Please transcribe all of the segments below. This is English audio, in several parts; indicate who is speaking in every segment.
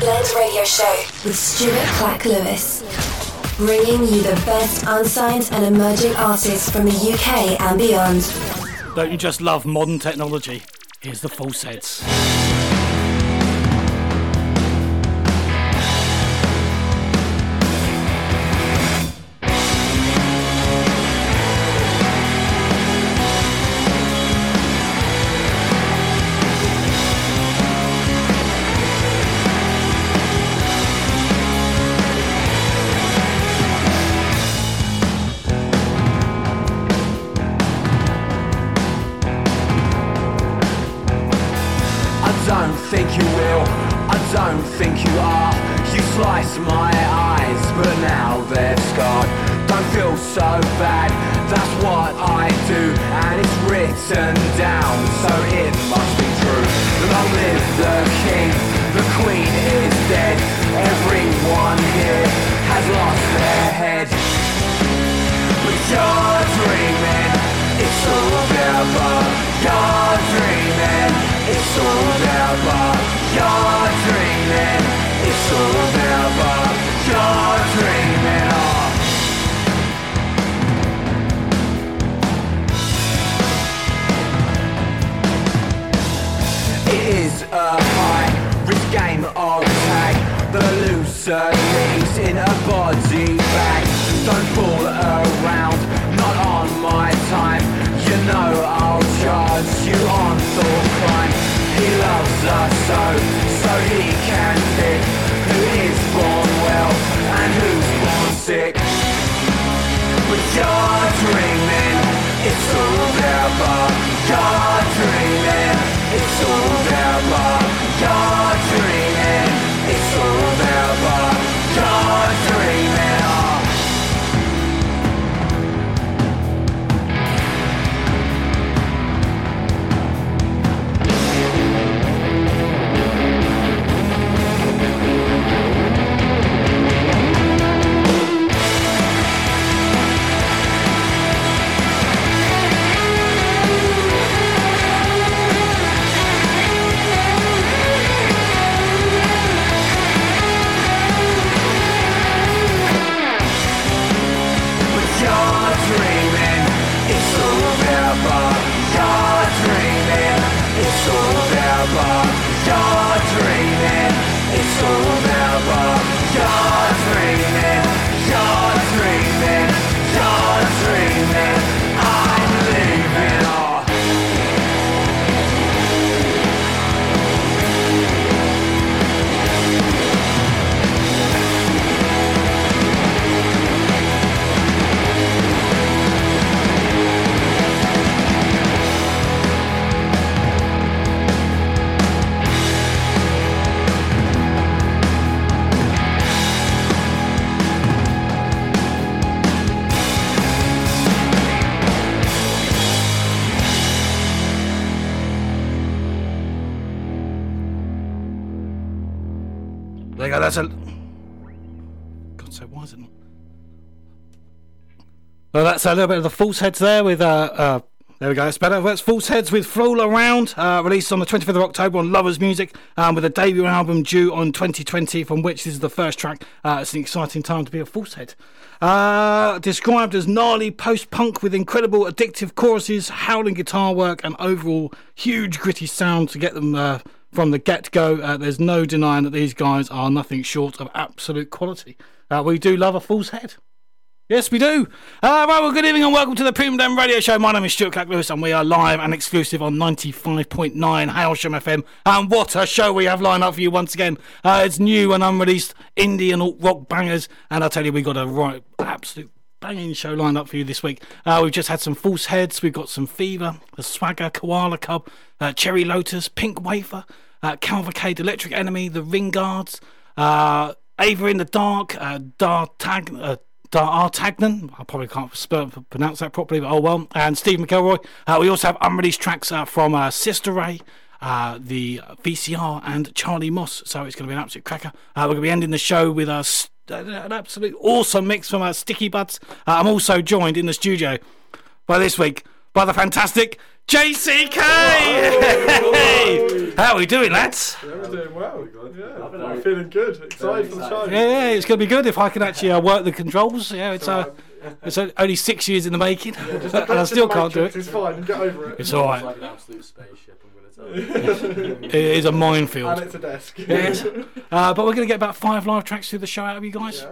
Speaker 1: Blend Radio Show with Stuart Clack Lewis. Bringing you the best unsigned and emerging artists from the UK and beyond.
Speaker 2: Don't you just love modern technology? Here's the false heads. that's a. God, so why is it not? Well, that's a little bit of the false heads there with. Uh, uh, there we go, it's better. That's False Heads with Fool Around, uh, released on the 25th of October on Lovers Music, um, with a debut album due on 2020, from which this is the first track. Uh, it's an exciting time to be a False Head. Uh, described as gnarly post punk with incredible addictive choruses, howling guitar work, and overall huge gritty sound to get them uh, from the get go. Uh, there's no denying that these guys are nothing short of absolute quality. Uh, we do love a False Head. Yes, we do. Uh, right, well, good evening and welcome to the Premium Blend Radio Show. My name is Stuart Clack Lewis and we are live and exclusive on 95.9 Hailsham FM. And what a show we have lined up for you once again. Uh, it's new and unreleased alt rock bangers. And I'll tell you, we got a right, absolute banging show lined up for you this week. Uh, we've just had some False Heads, we've got some Fever, the Swagger, Koala Club, uh, Cherry Lotus, Pinc Wafer, uh, Cavalcade, Electric Enemy, The Ringards, uh, Ava in the Dark, uh, Dar Tag. Uh, Dar Artagnan, I probably can't spell, pronounce that properly, but oh well. And Steve McElroy. Uh, we also have unreleased tracks uh, from uh, Sisteray, uh, the VCR, and Charlie Moss. So it's going to be an absolute cracker. Uh, we're going to be ending the show with a, an absolute awesome mix from uh, Stickybuds. I'm also joined in the studio by this week by the fantastic JCK! Hey! How are we doing, lads?
Speaker 3: Yeah, we're doing well. Yeah, I'm feeling good. Excited for the show.
Speaker 2: Yeah, yeah, it's going to be good if I can actually uh, work the controls. Yeah, it's uh, it's uh, only six years in the making, and I still can't do it.
Speaker 3: It's fine. Get over it.
Speaker 2: It's all
Speaker 4: It's like an absolute spaceship, I'm going to tell you.
Speaker 2: It is a minefield.
Speaker 3: and it's a desk.
Speaker 2: Yes. Uh, but we're going to get about five live tracks through the show out of you guys.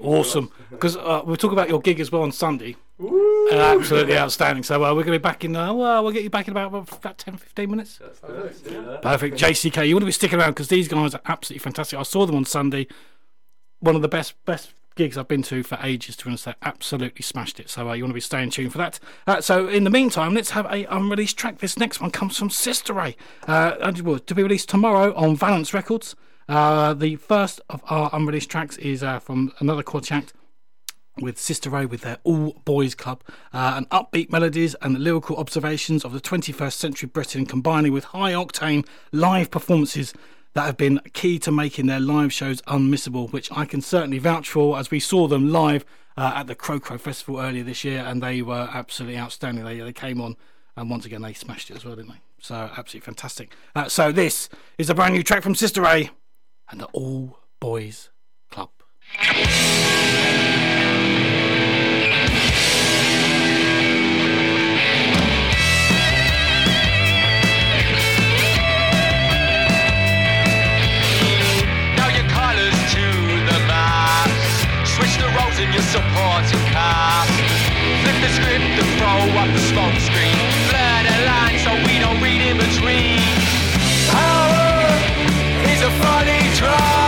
Speaker 2: Awesome. Because uh, we'll talk about your gig as well on Sunday.
Speaker 3: Woo!
Speaker 2: Uh, absolutely outstanding. So uh, we're going to be back in. Uh, well, we'll get you back in about about 10, 15 minutes. Perfect. JCK, you want to be sticking around because these guys are absolutely fantastic. I saw them on Sunday. One of the best best gigs I've been to for ages. To honest, they absolutely smashed it. So uh, you want to be staying tuned for that. Uh, so in the meantime, let's have a unreleased track. This next one comes from Sisteray. Uh, to be released tomorrow on Valence Records. Uh, the first of our unreleased tracks is uh, from another quartet with Sisteray with their All Boys Club, uh, and upbeat melodies and the lyrical observations of the 21st century Britain combining with high octane live performances that have been key to making their live shows unmissable, which I can certainly vouch for as we saw them live uh, at the Crow Crow Festival earlier this year, and they were absolutely outstanding. They, they came on, and once again, they smashed it as well, didn't they? So, absolutely fantastic. Uh, so, this is a brand new track from Sisteray and the All Boys Club.
Speaker 5: Your supporting cast. Flip the script and throw up the smoke screen. Blur the lines so we don't read in between. Power is a funny drug.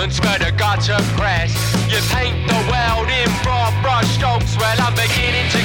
Speaker 5: Statements for the gutter press. You paint the world in broad brush strokes. Well, I'm beginning to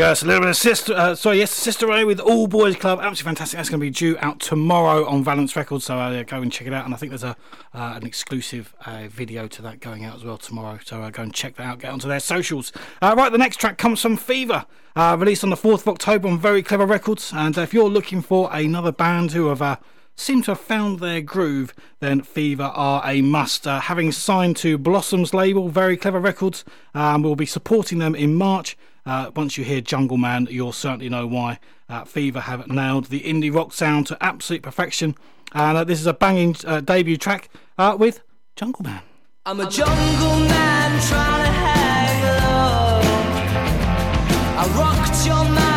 Speaker 2: go. A little bit of sister. Uh, sorry, yes, Sisteray with All Boys Club. Absolutely fantastic. That's going to be due out tomorrow on Valence Records. So uh, go and check it out. And I think there's a uh, an exclusive uh, video to that going out as well tomorrow. So uh, go and check that out. Get onto their socials. Uh, right, the next track comes from Fever, released on the fourth of October on Very Clever Records. And if you're looking for another band who have seem to have found their groove, then Fever are a must. Uh, having signed to Blossom's label, Very Clever Records, um, we'll be supporting them in March. Uh, once you hear Jungle Man, you'll certainly know why. Uh, Fever have nailed the indie rock sound to absolute perfection. And uh, this is a banging uh, debut track uh, with Jungle Man.
Speaker 6: I'm a jungle man trying to hang low. I rocked your mind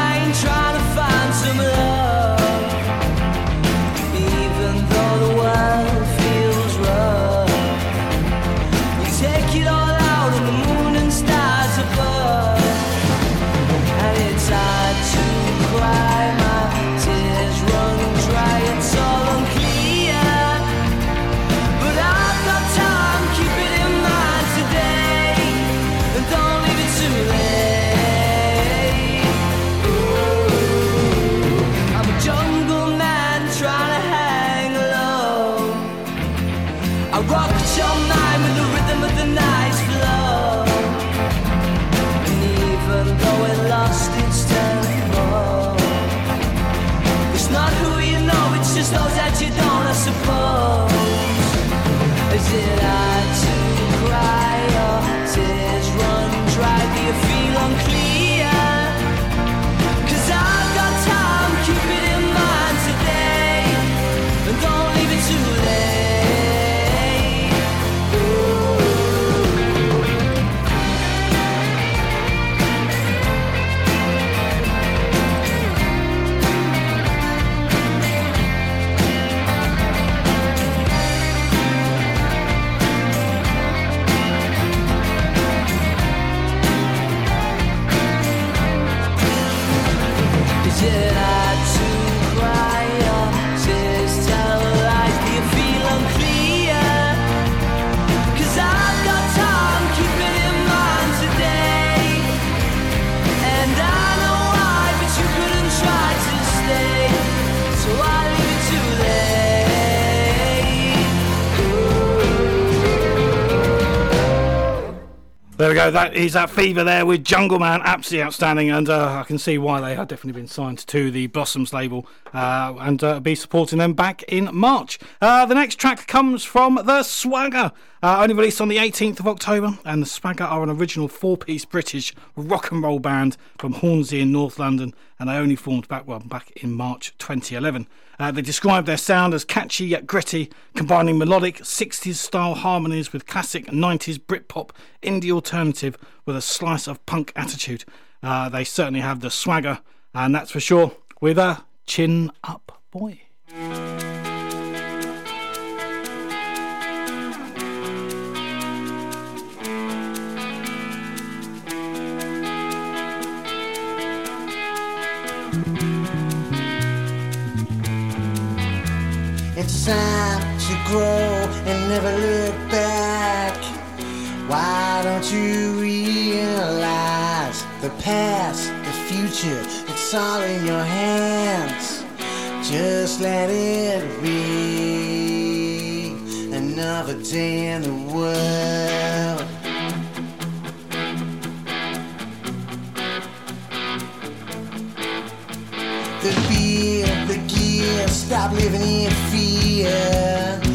Speaker 2: There we go. That is that fever there with Jungle Man. Absolutely outstanding, and uh, I can see why they have definitely been signed to the Blossoms label uh, and uh, be supporting them back in March. Uh, the next track comes from the Swagger, uh, only released on the 18th of October, and the Swagger are an original four-piece British rock and roll band from Hornsey in North London, and they only formed back well back in March 2011. Uh, they describe their sound as catchy yet gritty, combining melodic 60s style harmonies with classic 90s Britpop indie alternative with a slice of punk attitude. Uh, they certainly have the swagger, and that's for sure, with a chin up boy.
Speaker 7: Time to grow and never look back. Why don't you realize the past, the future, it's all in your hands? Just let it be another day in the world. the stop living in fear.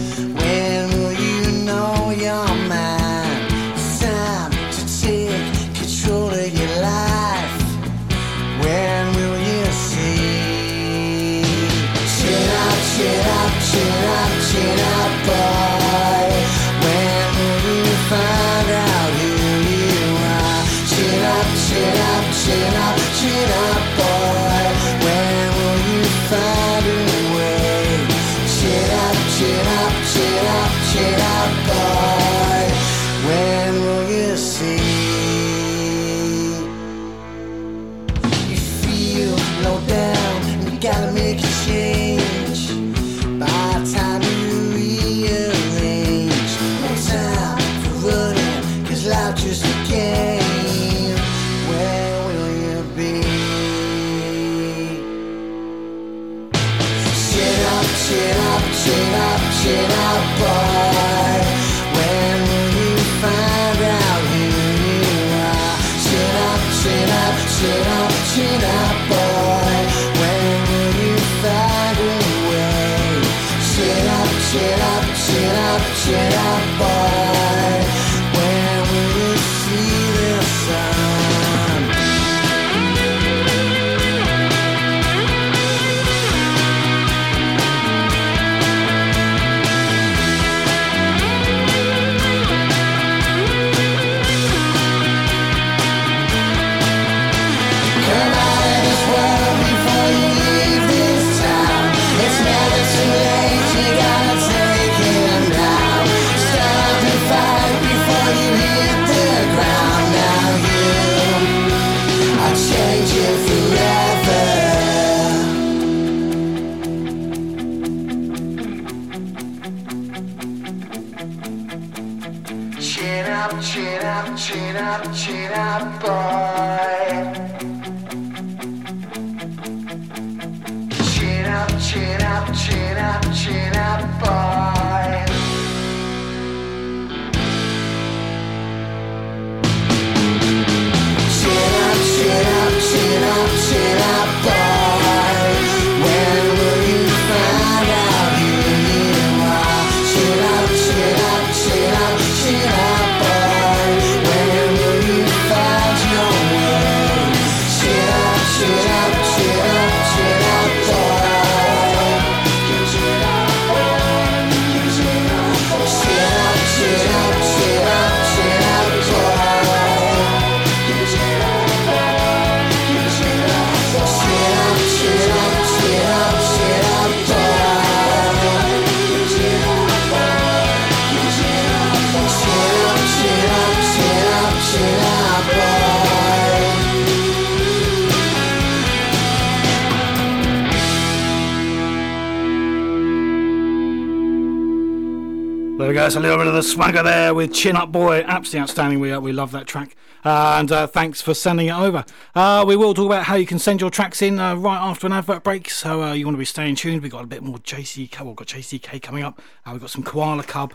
Speaker 2: Swagger there with Chin Up Boy. Absolutely outstanding. We, uh, we love that track. Uh, and uh, thanks for sending it over. Uh, we will talk about how you can send your tracks in uh, right after an advert break. So uh, you want to be staying tuned. We've got a bit more JCK. We've got JCK coming up. We've got some Koala Cub.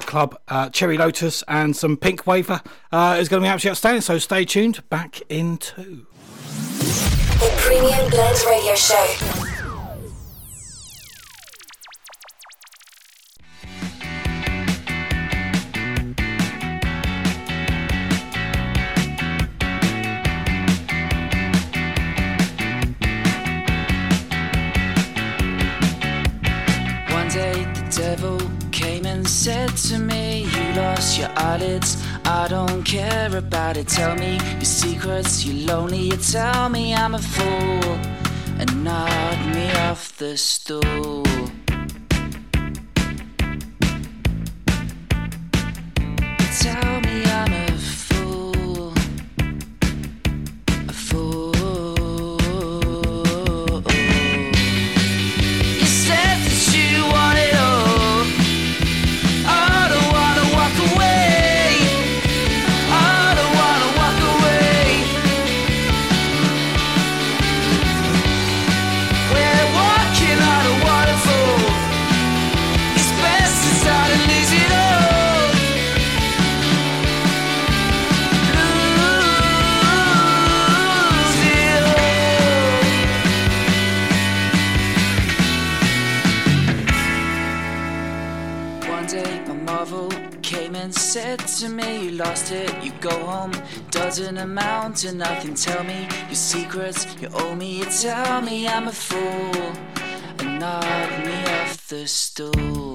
Speaker 2: Club, Cherry Lotus, and some Pinc Wafer is going to be absolutely outstanding. So stay tuned. Back in two.
Speaker 1: The Premium Blend Radio Show.
Speaker 8: Said to me, You lost your eyelids, I don't care about it. Tell me your secrets, you're lonely, you tell me I'm a fool, and knock me off the stool. To nothing. Tell me your secrets, you owe me, you tell me I'm a fool. And knock me off the stool.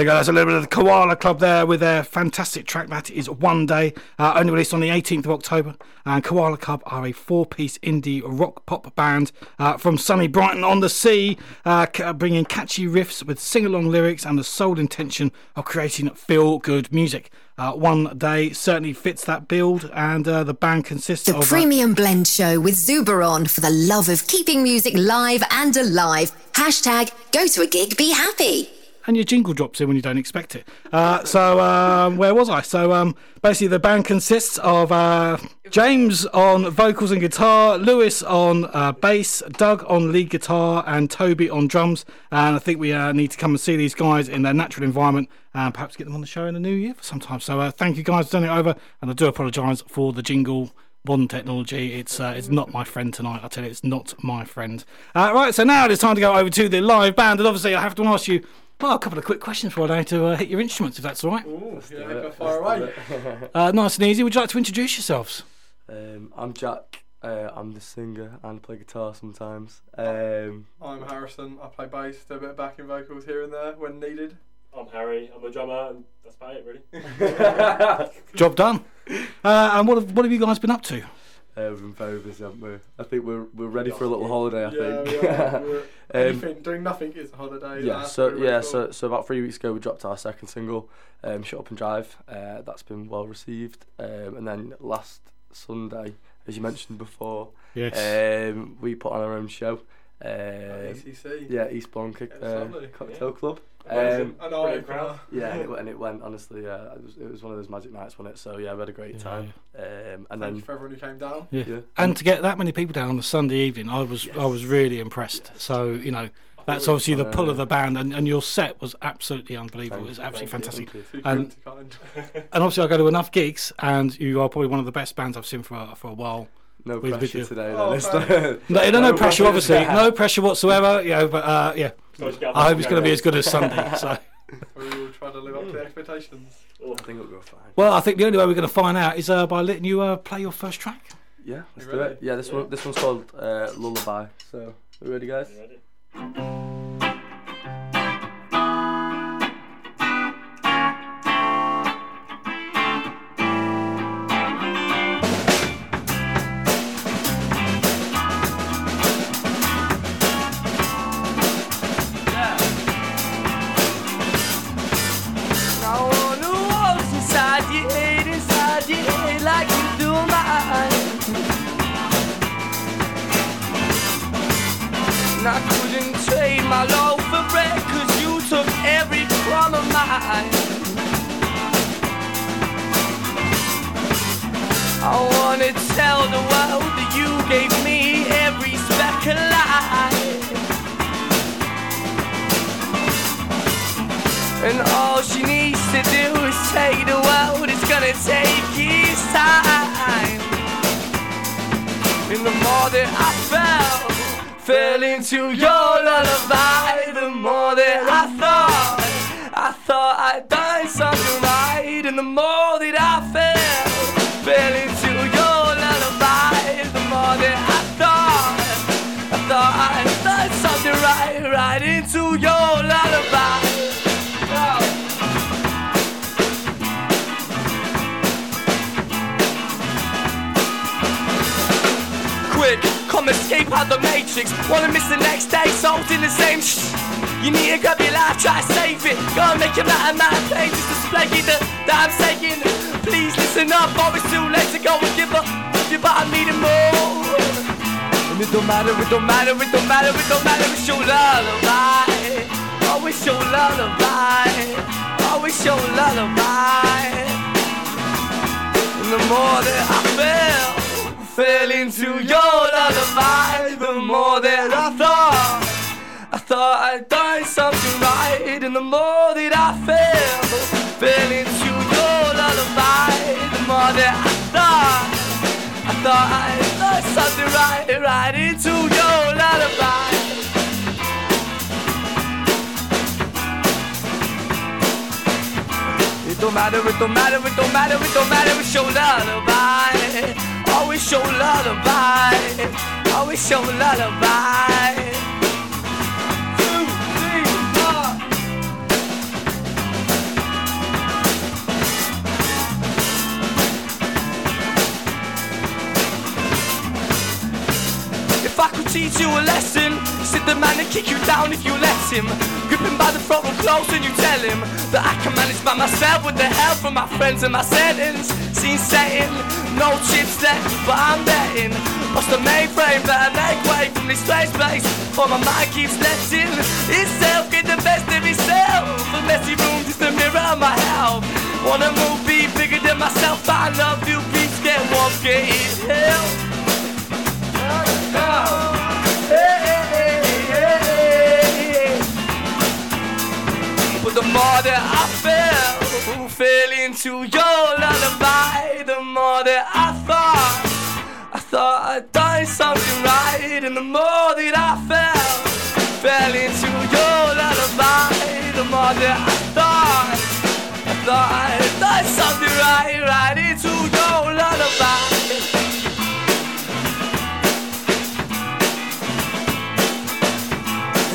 Speaker 2: There you go. That's a little bit of the Koala Club there with their fantastic track. That is One Day, uh, only released on the 18th of October. And Koala Club are a four-piece indie rock pop band uh, from sunny Brighton on the Sea, uh, bringing catchy riffs with sing-along lyrics and the sole intention of creating feel-good music. Uh, One Day certainly fits that build, and uh, the band consists
Speaker 9: The
Speaker 2: of. The
Speaker 9: Premium Blend Show with Zuberon for the love of keeping music live and alive. Hashtag go to a gig, be happy.
Speaker 2: And your jingle drops in when you don't expect it. Uh, so um, where was I? So um, basically, the band consists of uh, James on vocals and guitar, Lewis on uh, bass, Doug on lead guitar, and Toby on drums. And I think we uh, need to come and see these guys in their natural environment and perhaps get them on the show in the new year for some time. So uh, thank you guys for sending it over, and I do apologise for the jingle. Modern technology, it's uh, it's not my friend tonight. I tell you, it's not my friend. Uh, right, so now it's time to go over to the live band, and obviously I have to ask you well, a couple of quick questions for today to uh, hit your instruments, if that's all right.
Speaker 3: Ooh, yeah, go far away.
Speaker 2: Uh, nice and easy. Would you like to introduce yourselves?
Speaker 4: Um, I'm Jack. Uh, I'm the singer and play guitar sometimes. Um,
Speaker 3: I'm Harrison. I play bass, do a bit of backing vocals here and there when needed.
Speaker 10: I'm Harry. I'm a drummer, and that's about it, really.
Speaker 2: Job done. Uh, and what have, what have you guys been up to?
Speaker 4: We've been very busy, haven't we? I think we're we're ready for a little holiday. I
Speaker 3: yeah,
Speaker 4: think.
Speaker 3: we are. We're-
Speaker 4: Um,
Speaker 3: anything, doing nothing is a holiday.
Speaker 4: yeah.
Speaker 3: that's
Speaker 4: So
Speaker 3: what
Speaker 4: yeah.
Speaker 3: for.
Speaker 4: So so about three weeks ago, we dropped our second single, um, "Shut Up and Drive." Uh, that's been well received. Um, and then last Sunday, as you mentioned before,
Speaker 2: Yes.
Speaker 4: um, we put on our own show. Uh,
Speaker 3: At ECC.
Speaker 4: yeah, Eastbourne Kick,
Speaker 3: Yeah,
Speaker 4: uh,
Speaker 3: lovely.
Speaker 4: Cocktail Club.
Speaker 10: Amazing.
Speaker 4: Um,
Speaker 3: I know.
Speaker 10: Brilliant crowd.
Speaker 4: yeah, and it, and it went honestly. Yeah, it was, it was one of those magic nights, wasn't it? So yeah, we had a great
Speaker 2: Yeah,
Speaker 4: time. Um, and
Speaker 3: Thank
Speaker 4: then
Speaker 3: you for everyone who came down.
Speaker 2: Yeah.
Speaker 4: yeah.
Speaker 2: And to get that many people down on a Sunday evening, I was I was really impressed. So you know, that's obviously the pull of the band, and, and your set was absolutely unbelievable. It was absolutely fantastic.
Speaker 4: Thank you.
Speaker 3: Too
Speaker 2: And-
Speaker 3: good, too kind.
Speaker 2: And obviously, I go to enough gigs, and you are probably one of the best bands I've seen for a, for a while.
Speaker 4: No
Speaker 2: With- with
Speaker 4: pressure
Speaker 2: you.
Speaker 4: today,
Speaker 3: Oh,
Speaker 4: then. is
Speaker 3: thanks.
Speaker 4: there?
Speaker 2: No, no, no
Speaker 4: No
Speaker 2: pressure,
Speaker 4: pressure
Speaker 2: obviously, no pressure whatsoever. You know, but uh, yeah,
Speaker 10: Guys, get up
Speaker 2: I hope it's going to be as good as Sunday. So,
Speaker 3: We will try to live up to the expectations.
Speaker 10: Oh,
Speaker 4: I think it'll go fine.
Speaker 2: well, I think the only way we're going to find out is uh, by letting you uh, play your first track.
Speaker 4: Yeah, let's do
Speaker 3: ready?
Speaker 4: it. Yeah, this one this one's called uh, Lullaby. So, are we ready, guys?
Speaker 11: Gonna take its time. And the more that I fell, fell into your lullaby, the more that I thought, I thought I'd done something right. And the more that I fell, fell into your lullaby, the more that I thought, I thought I'd done something right, right into your lullaby. Come escape out the matrix. Wanna miss the next day, souls in the same sh. You need to grab your life, try to save it. Go and make your matter, matter pages display it that, that I'm saying. Please listen up, or it's too late to go and give up. Give up, I need it more. And it don't matter, it don't matter, it don't matter, it don't matter, it's your lullaby. Oh, it's your lullaby. Oh, it's your lullaby. And the more that I fell, fell into your right. And the more that I fell, fell into your lullaby, the more that I thought, I thought I'd done something right, right into your lullaby. It don't matter, it don't matter, it don't matter, it don't matter, it's your lullaby. It's your lullaby. It's your lullaby. I could teach you a lesson, sit the man and kick you down if you let him. Grip him by the throat and close and you tell him that I can manage by myself with the help from my friends and my settings. Scene setting, no chips left, but I'm betting. Bust the mainframe, better make way from this strange place. For my mind keeps letting itself get the best of itself. The messy room just a mirror of my health. Wanna move, be bigger than myself. I love you, please get warm, get it help. The more that I fell, fell into your lullaby, the more that I thought, I thought I'd done something right, and the more that I fell, fell into your lullaby, the more that I thought, I thought I'd done something right, right into your lullaby.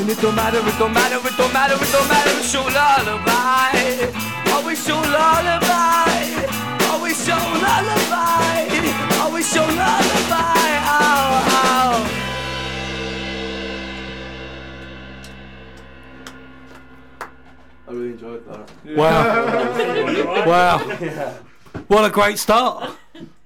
Speaker 11: And it don't matter, it don't matter, it don't matter, it don't matter, it's your lullaby. Oh, it's your lullaby. Oh,
Speaker 6: wish your lullaby. I wish your lullaby. Oh, oh.
Speaker 4: I really enjoyed that.
Speaker 2: Wow. wow. What a great start.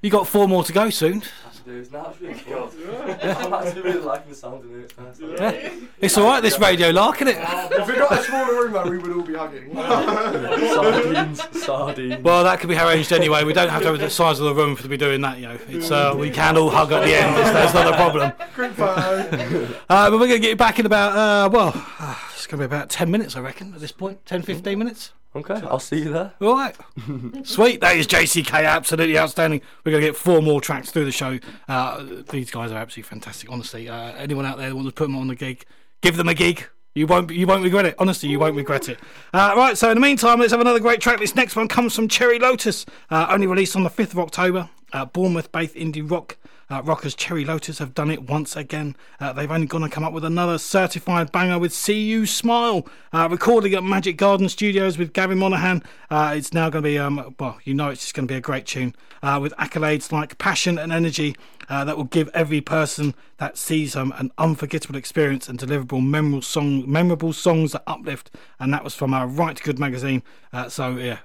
Speaker 2: You got four more to go soon.
Speaker 4: Dude, no, it's really fun. I'm actually really liking the sound of it. It's nice.
Speaker 2: Yeah. It's all right, this radio lark, isn't it?
Speaker 3: If we got a smaller room, though, we would all be hugging.
Speaker 4: Sardines, sardines.
Speaker 2: Well, that could be arranged anyway. We don't have to have the size of the room for to be doing that, you know. It's uh, we can all hug at the end. It's, that's not a problem.
Speaker 3: Group photo.
Speaker 2: Uh, but we're going to get back in about uh, well, uh, it's going to be about ten minutes, I reckon, at this point. 10, 15 minutes.
Speaker 4: Okay, I'll see you there.
Speaker 2: All right. Sweet. That is JCK. Absolutely outstanding. We're going to get four more tracks through the show. Uh, these guys are absolutely fantastic. Honestly, uh, anyone out there that wants to put them on the gig, give them a gig. You won't. You won't regret it. Honestly, you won't regret it. Uh, right. So in the meantime, let's have another great track. This next one comes from Cherry Lotus, uh, only released on the fifth of October. Uh, Bournemouth-based indie rock uh, rockers Cherry Lotus have done it once again. Uh, they've only gone to come up with another certified banger with "See You Smile," uh, recording at Magic Garden Studios with Gavin Monaghan. Uh, it's now going to be, um, well, you know, it's just going to be a great tune uh, with accolades like passion and energy uh, that will give every person that sees them an unforgettable experience and deliverable memorable song, memorable songs that uplift. And that was from our Right Good magazine. So yeah,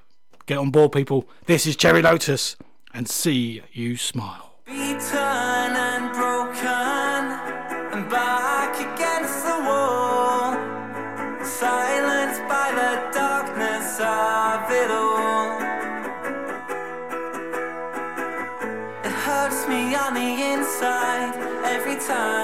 Speaker 2: get on board, people. This is Cherry Lotus, and see you smile.
Speaker 6: Beaten and broken and back against the wall. Silenced by the darkness of it all. It hurts me on the inside every time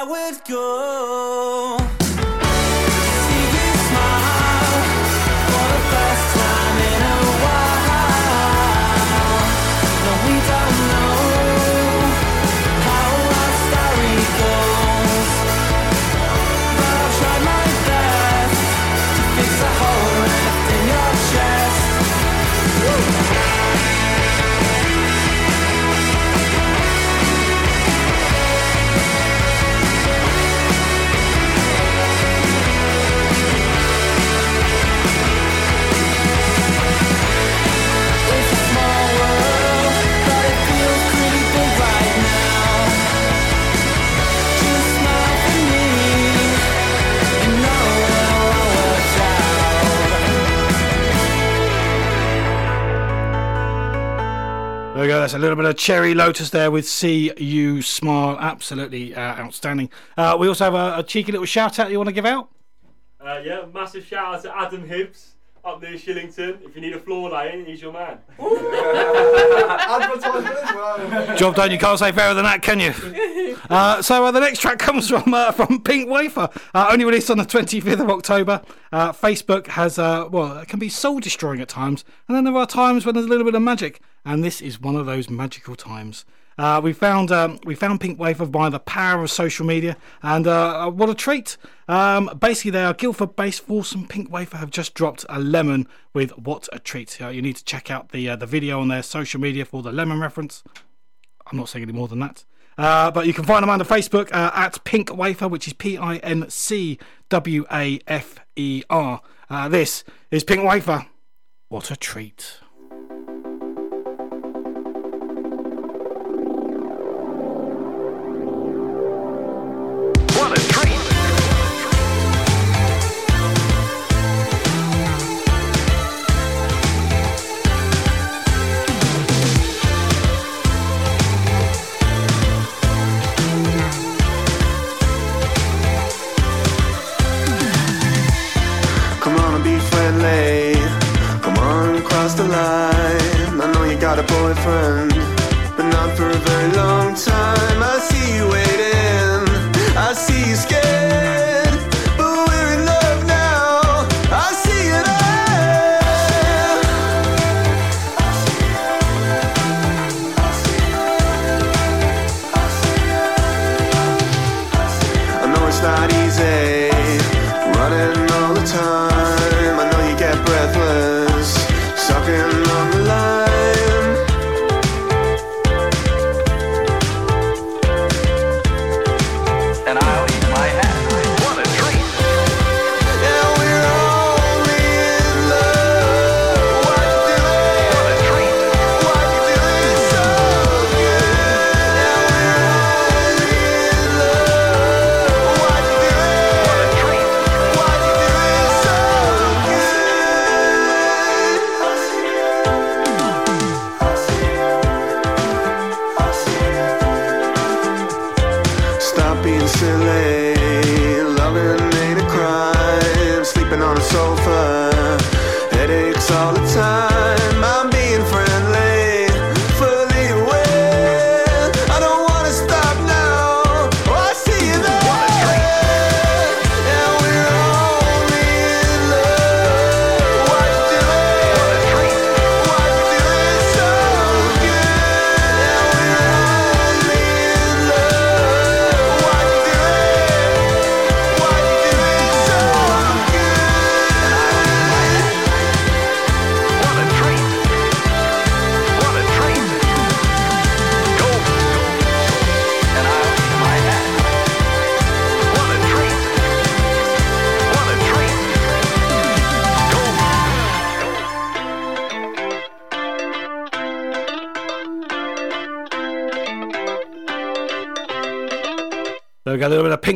Speaker 6: I would go.
Speaker 2: There we go. That's a little bit of Cherry Lotus there with See You Smile. Absolutely uh, outstanding. Uh, we also have a, a cheeky little shout out you want to give out?
Speaker 10: Uh, yeah, massive shout out to Adam Hibbs up near Shillington. If you need a floor laying, he's your man.
Speaker 3: Advertisement as well.
Speaker 2: Job done. You can't say fairer than that, can you? Uh, so uh, the next track comes from uh, from Pinc Wafer, uh, only released on the 25th of October. Uh, Facebook has uh, well, it can be soul destroying at times, and then there are times when there's a little bit of magic, and this is one of those magical times. Uh, we found um, we found Pinc Wafer by the power of social media, and uh, what a treat! Um, basically, they are Guildford-based. And Pinc Wafer have just dropped a lemon with what a treat. Uh, you need to check out the uh, the video on their social media for the lemon reference. I'm not saying any more than that. Uh, but you can find them under Facebook uh, at Pinc Wafer, which is P I N C W A F E R. Uh, this is Pinc Wafer. What a treat.
Speaker 12: But not for a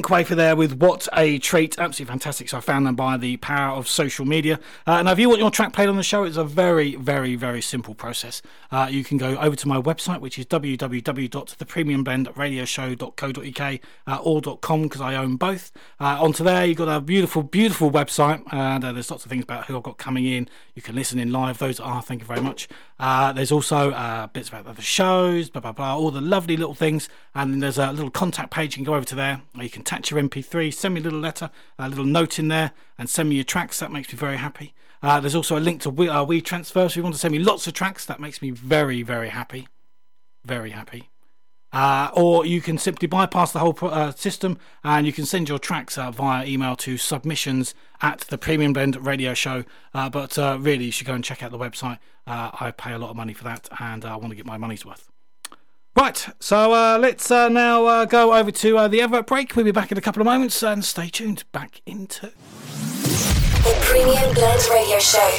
Speaker 2: Pinc Wafer there with What a Treat. Absolutely fantastic. So I found them by the power of social media. Uh, now, if you want your track played on the show, it's a very, very, very simple process. Uh, you can go over to my website, which is www.thepremiumblendradioshow.co.uk uh, or .com because I own both. Uh, onto there, you've got a beautiful, beautiful website. And uh, there's lots of things about who I've got coming in. You can listen in live. Those are, thank you very much. Uh, there's also uh, bits about the shows, blah, blah, blah, all the lovely little things. And there's a little contact page. You can go over to there. Or you can attach your MP3, send me a little letter, a little note in there, and send me your tracks. That makes me very happy. Uh, there's also a link to we, uh, we transfer. So if you want to send me lots of tracks, that makes me very, very happy. Very happy. Uh, or you can simply bypass the whole uh, system and you can send your tracks uh, via email to submissions at the Premium Blend Radio Show. Uh, but uh, really, you should go and check out the website. Uh, I pay a lot of money for that and I want to get my money's worth. Right, so uh, let's uh, now uh, go over to uh, the advert break. We'll be back in a couple of moments and stay tuned. Back into.
Speaker 1: The Premium Blend Radio Show.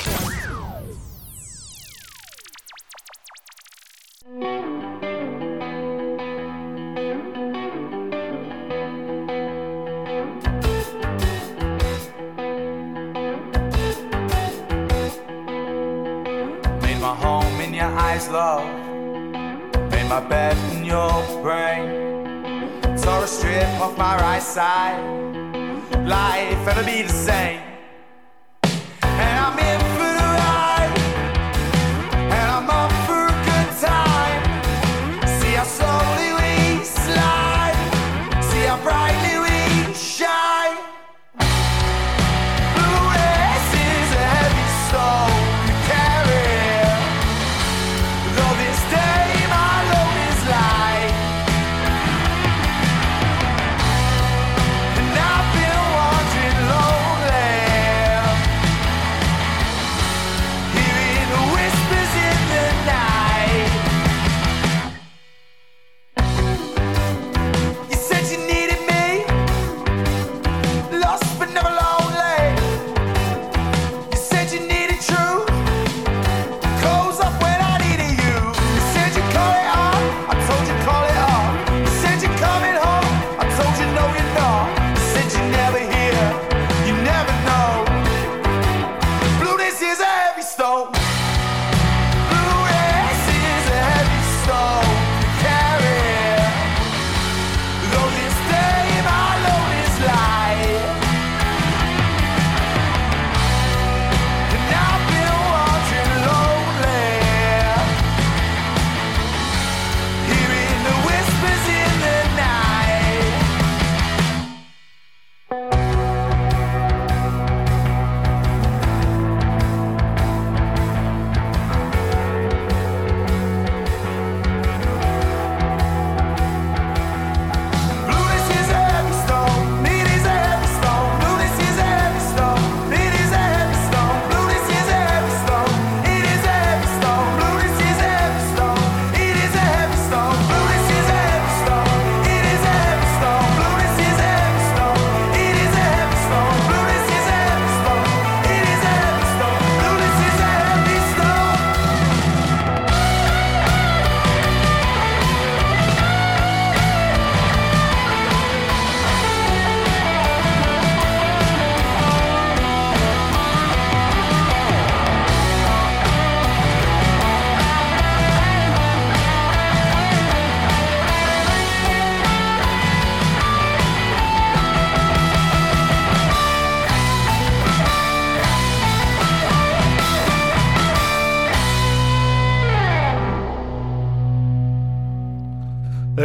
Speaker 5: Made my home in your eyes, love my bed in your brain. Tore a strip off my right side. Life ever be the same.
Speaker 2: And I'm in.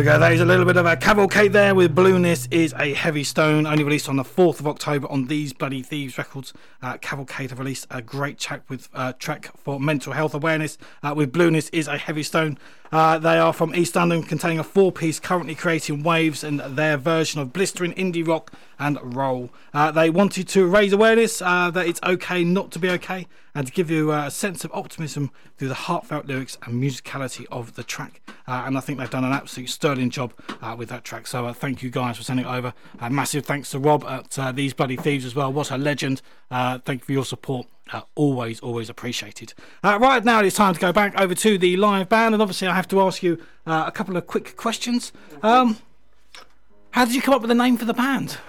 Speaker 2: We go. That is a little bit of a cavalcade there with Blueness is a heavy stone. Only released on the 4th of October on these Bloody Thieves records. Uh, cavalcade have released a great track with uh, track for mental health awareness uh, with Blueness is a heavy stone. Uh, they are from East London, containing a four piece currently creating waves and their version of blistering indie rock and roll. Uh, they wanted to raise awareness uh, that it's okay not to be okay and to give you uh, a sense of optimism through the heartfelt lyrics and musicality of the track. Uh, and I think they've done an absolute sterling job uh, with that track. So thank you guys for sending it over. Massive thanks to Rob at These Bloody Thieves as well. What a legend. Thank you for your support. Uh, always, always appreciated. Uh, right now, it's time to go back over to the live band, and obviously, I have to ask you uh, a couple of quick questions. Um, how did you come up with the name for the band?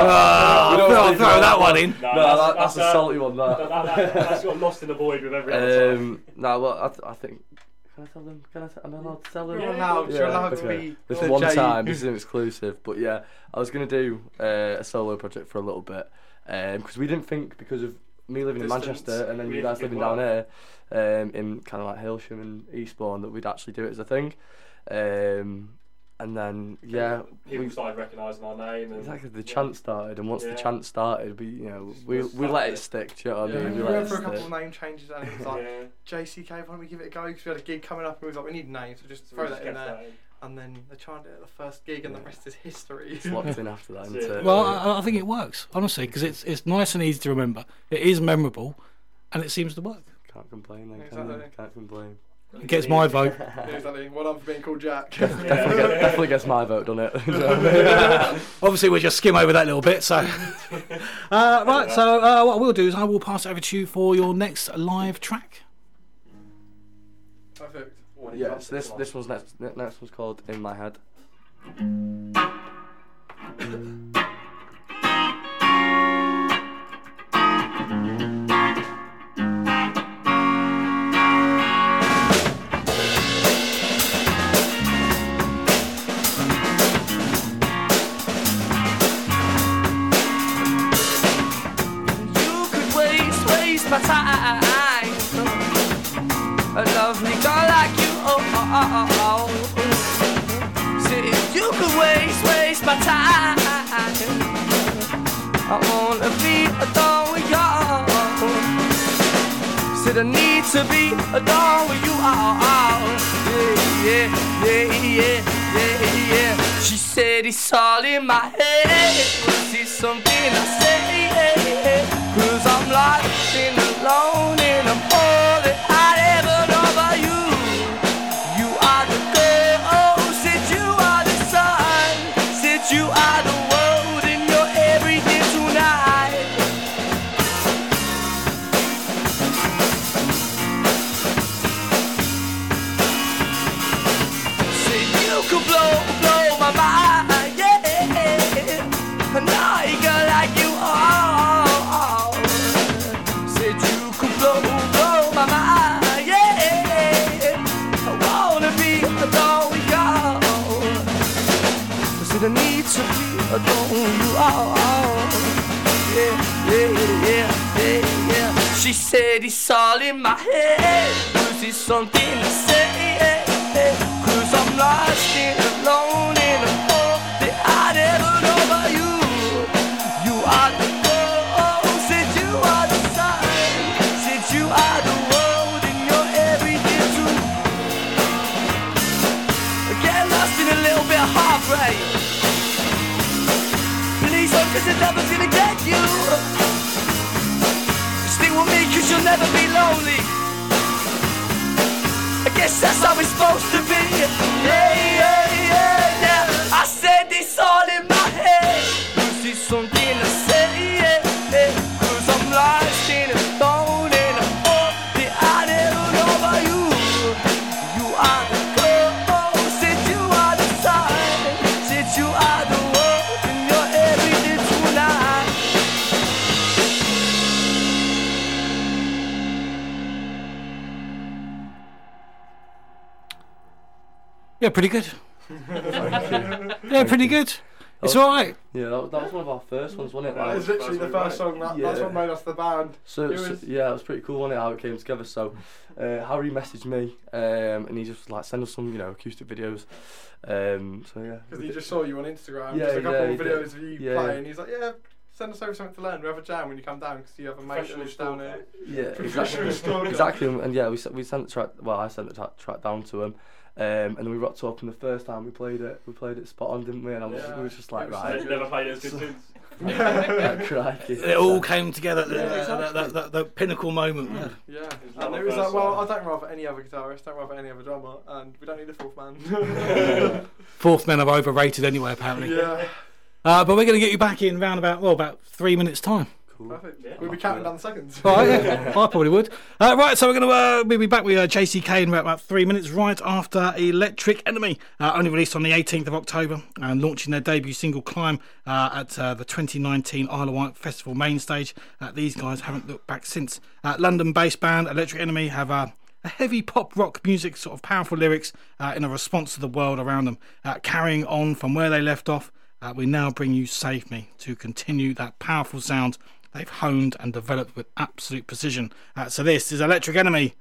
Speaker 4: Oh,
Speaker 2: I'll throw- I'll throw that one in.
Speaker 4: No, that, that's, a
Speaker 10: uh,
Speaker 4: salty one. That.
Speaker 10: that, that, that's got lost in the void with every other song.
Speaker 4: Um, no, well, I, th- I think. Can I tell them? Can I? T- am I allowed to tell them?
Speaker 3: You're allowed- you're allowed to be
Speaker 4: This
Speaker 3: the
Speaker 4: one
Speaker 3: J.
Speaker 4: time. This is an exclusive. But yeah, I was gonna do uh, a solo project for a little bit because we didn't think because of me living in Manchester and then you guys living down here um, in kind of like Hailsham and Eastbourne that we'd actually do it as a thing. Um, and then yeah,
Speaker 10: People
Speaker 4: we,
Speaker 10: started recognising our name. And,
Speaker 4: Exactly, the chant started, and once
Speaker 10: Yeah.
Speaker 4: the chant started, we you know we we let it
Speaker 10: it.
Speaker 4: stick. Do you know what I
Speaker 3: Yeah,
Speaker 4: mean?
Speaker 3: we
Speaker 4: We
Speaker 3: went
Speaker 4: it
Speaker 3: for a couple of name changes and it was like
Speaker 10: Yeah.
Speaker 3: JCK, why don't we give it a go? Because we had a gig coming up and we was like, we need names, so just
Speaker 10: So we
Speaker 3: throw
Speaker 10: just
Speaker 3: that in there.
Speaker 10: That in.
Speaker 3: And then they tried it at the first gig, and the rest is history.
Speaker 4: It's locked in after that,
Speaker 10: That's
Speaker 4: isn't
Speaker 10: it.
Speaker 4: it?
Speaker 2: Well, I, I think it works, honestly, because it's, it's nice and easy to remember. It is memorable, and it seems to work.
Speaker 4: Can't complain then, can
Speaker 3: Exactly.
Speaker 4: you? Can't complain.
Speaker 2: It gets my vote.
Speaker 3: Yeah, exactly. Well done for being called Jack.
Speaker 4: definitely, get, definitely gets my vote, doesn't it? Do you know what I mean?
Speaker 2: Obviously, we'll just skim over that little bit. So, uh, right. So, uh, what we'll do is I will pass it over to you for your next live track.
Speaker 3: Perfect.
Speaker 4: Yeah, so this this one's next. Next one's called "In My Head."
Speaker 11: I wanna be alone with you. Said I need to be alone with you. Oh. Yeah, yeah, yeah, yeah, yeah, yeah. She said it's all in my head. Is it something I say? Cause I'm lost and alone and I'm said it's all in my head. Was it something to say? Cause I'm lost and alone Guess that's how it's supposed to be. Yeah, Yeah,
Speaker 2: pretty good. yeah, pretty good. It's
Speaker 4: was-
Speaker 2: all right.
Speaker 4: Yeah, that, was- that was one of our first ones, wasn't it?
Speaker 3: That was literally the first song that, that's
Speaker 4: Yeah.
Speaker 3: what made us the band.
Speaker 4: So,
Speaker 3: It
Speaker 4: so-
Speaker 3: was-
Speaker 4: yeah, it was pretty cool, wasn't it? How it came together. So, uh, Harry messaged me, um, and he just like send us some, you know, acoustic videos. Um, so yeah.
Speaker 3: Because he just saw you on Instagram,
Speaker 4: Yeah,
Speaker 3: just a couple
Speaker 4: yeah,
Speaker 3: of
Speaker 4: he did.
Speaker 3: videos of you
Speaker 4: Yeah,
Speaker 3: playing. He's like, yeah, send us over something to learn. We have a jam when you come down because you have a mate
Speaker 10: Professional
Speaker 3: who's down here.
Speaker 4: Yeah,
Speaker 3: Professional
Speaker 4: exactly.
Speaker 3: stalker.
Speaker 4: exactly, and and yeah, we sent we sent the track. Well, I sent the track, track down to him, um, and then we rocked up. And the first time we played it, we played it spot on, didn't we? And I was,
Speaker 3: Yeah.
Speaker 4: we was just like, right,
Speaker 10: They've never played it as good
Speaker 4: So-
Speaker 10: since.
Speaker 4: like, crikey.
Speaker 2: It all came together at the,
Speaker 3: Yeah,
Speaker 2: that,
Speaker 3: exactly.
Speaker 2: that, that, that pinnacle moment. Yeah.
Speaker 3: Yeah,
Speaker 10: not
Speaker 3: and it was like, well. I don't rather any other guitarist, don't rather any other drummer, and we don't need a fourth man.
Speaker 2: Fourth men are overrated anyway, apparently.
Speaker 3: yeah,
Speaker 2: Uh, but we're going to get you back in round about well about three minutes time.
Speaker 4: Cool.
Speaker 3: perfect.
Speaker 10: Yeah.
Speaker 3: We'll be counting down the seconds.
Speaker 2: All right, yeah. I probably would. Uh, right, so we're going to uh, we'll be back with uh, JCK in about, about three minutes, right after Electric Enemy, uh, only released on the 18th of October and launching their debut single "Climb" uh, at uh, the 2019 Isle of Wight Festival main stage. Uh, these guys haven't looked back since. Uh, London-based band Electric Enemy have. Uh, a heavy pop rock music, sort of powerful lyrics uh, in a response to the world around them. Uh, carrying on from where they left off, uh, we now bring you Save Me to continue that powerful sound they've honed and developed with absolute precision. Uh, so this is Electric Enemy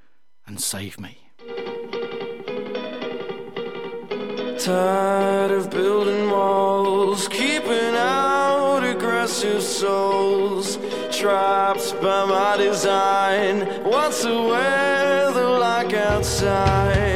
Speaker 2: and Save Me.
Speaker 13: Tired of building walls, keeping out aggressive souls. Trapped by my design. What's the weather like outside?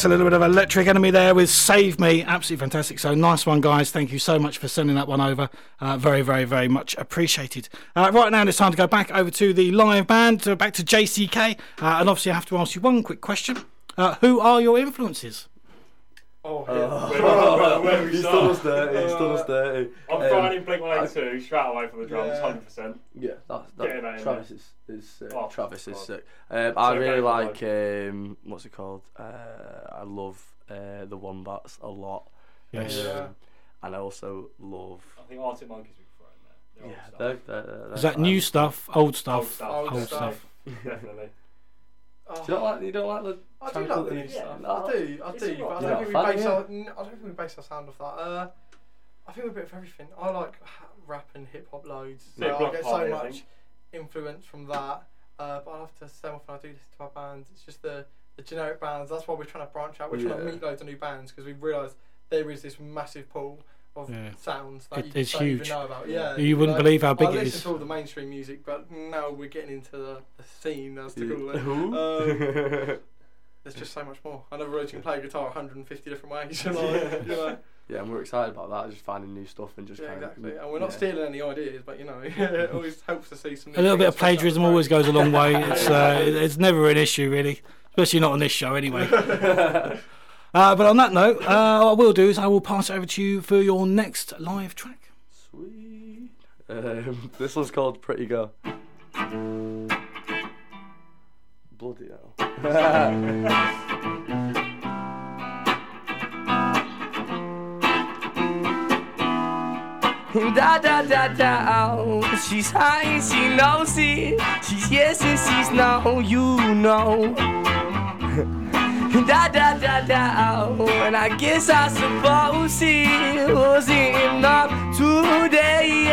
Speaker 13: That's
Speaker 2: a little bit of Electric Enemy there with Save Me. Absolutely fantastic. So nice one, guys. Thank you so much for sending that one over. Uh, very, very, very much appreciated. Uh, right now, it's time to go back over to the live band, uh, back to JCK. Uh, and obviously, I have to ask you one quick question. Uh, who are your influences?
Speaker 3: Oh,
Speaker 10: Where,
Speaker 3: yeah.
Speaker 10: where, where we
Speaker 4: He's
Speaker 10: start?
Speaker 4: done us dirty. He's done us dirty.
Speaker 10: I'm
Speaker 4: Um,
Speaker 10: throwing in Blink 182 straight away from the drums,
Speaker 3: Yeah.
Speaker 10: 100%.
Speaker 4: Yeah, that's
Speaker 10: Get him out
Speaker 4: that. Travis is is sick.
Speaker 10: Oh,
Speaker 4: Travis is sick. Um, I really
Speaker 10: go for
Speaker 4: like um, what's it called? Uh, I love uh, the Wombats a lot.
Speaker 2: Yes.
Speaker 4: Um,
Speaker 3: Yeah.
Speaker 4: And I also love.
Speaker 10: I think Arctic Monkeys we can throw in there.
Speaker 4: Yeah,
Speaker 10: They're all
Speaker 4: they're, they're, they're
Speaker 2: Is that
Speaker 4: fine.
Speaker 2: new stuff, old stuff?
Speaker 10: Old stuff.
Speaker 3: Old
Speaker 2: Old
Speaker 3: stuff.
Speaker 2: stuff.
Speaker 10: Definitely.
Speaker 3: Oh,
Speaker 4: Do you not like? You don't like the?
Speaker 3: I do like the new
Speaker 10: Yeah.
Speaker 3: stuff. I do, I
Speaker 10: It's
Speaker 3: do. But I don't, think we base our. n- I don't think we base our sound off that. Uh, I think we're a bit of everything. I like ha- rap and hip hop loads. So
Speaker 10: Bit
Speaker 3: I
Speaker 10: block
Speaker 3: get so
Speaker 10: party,
Speaker 3: much influence from that. Uh, but I have to say often I do listen to our bands. It's just the, the generic bands. That's why we're trying to branch out. We're trying to meet loads of new bands because we've realised there is this massive pool of
Speaker 2: Yeah.
Speaker 3: sounds that
Speaker 2: It-
Speaker 3: you
Speaker 2: it's
Speaker 3: don't
Speaker 2: huge.
Speaker 3: even know about. Yeah,
Speaker 2: You wouldn't
Speaker 3: like,
Speaker 2: believe how big it is.
Speaker 3: I
Speaker 2: it
Speaker 3: listen to all the mainstream music, but now we're getting into the, the scene, as to call it.
Speaker 4: Who?
Speaker 3: Um, there's just so much more. I never realised you can play guitar 150 different ways. you know, you know.
Speaker 4: Yeah, and we're excited about that. Just finding new stuff and just
Speaker 3: Yeah,
Speaker 4: kind
Speaker 3: exactly.
Speaker 4: of.
Speaker 3: And we're not
Speaker 4: yeah.
Speaker 3: stealing any ideas, but you know, it always helps to see some.
Speaker 2: A little bit of plagiarism always goes a long way. It's uh, it's never an issue really, especially not on this show anyway. Uh, but on that note, uh, what I will do is I will pass it over to you for your next live track.
Speaker 4: Sweet. Um, this one's called Pretty Girl. Bloody hell.
Speaker 11: Da da da da. She's high and she knows it. She's yes and she's no, you know. Da da da da. Oh. And I guess I suppose it wasn't enough today.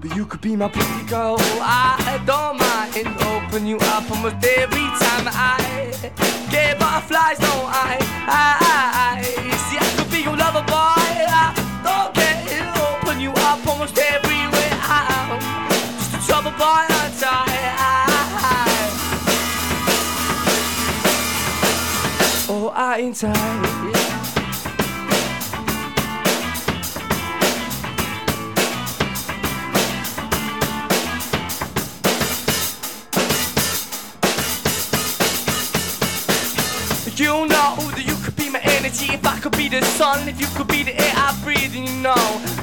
Speaker 11: But you could be my pretty girl. I don't mind. Open you up almost every time I get butterflies. No, I, I, I see I could be your lover boy. I don't care. Open you up almost everywhere. I'm just a trouble boy. I'm Oh, ain't. You know that you could be my energy if I could be the sun, if you could be the air I breathe, and you know.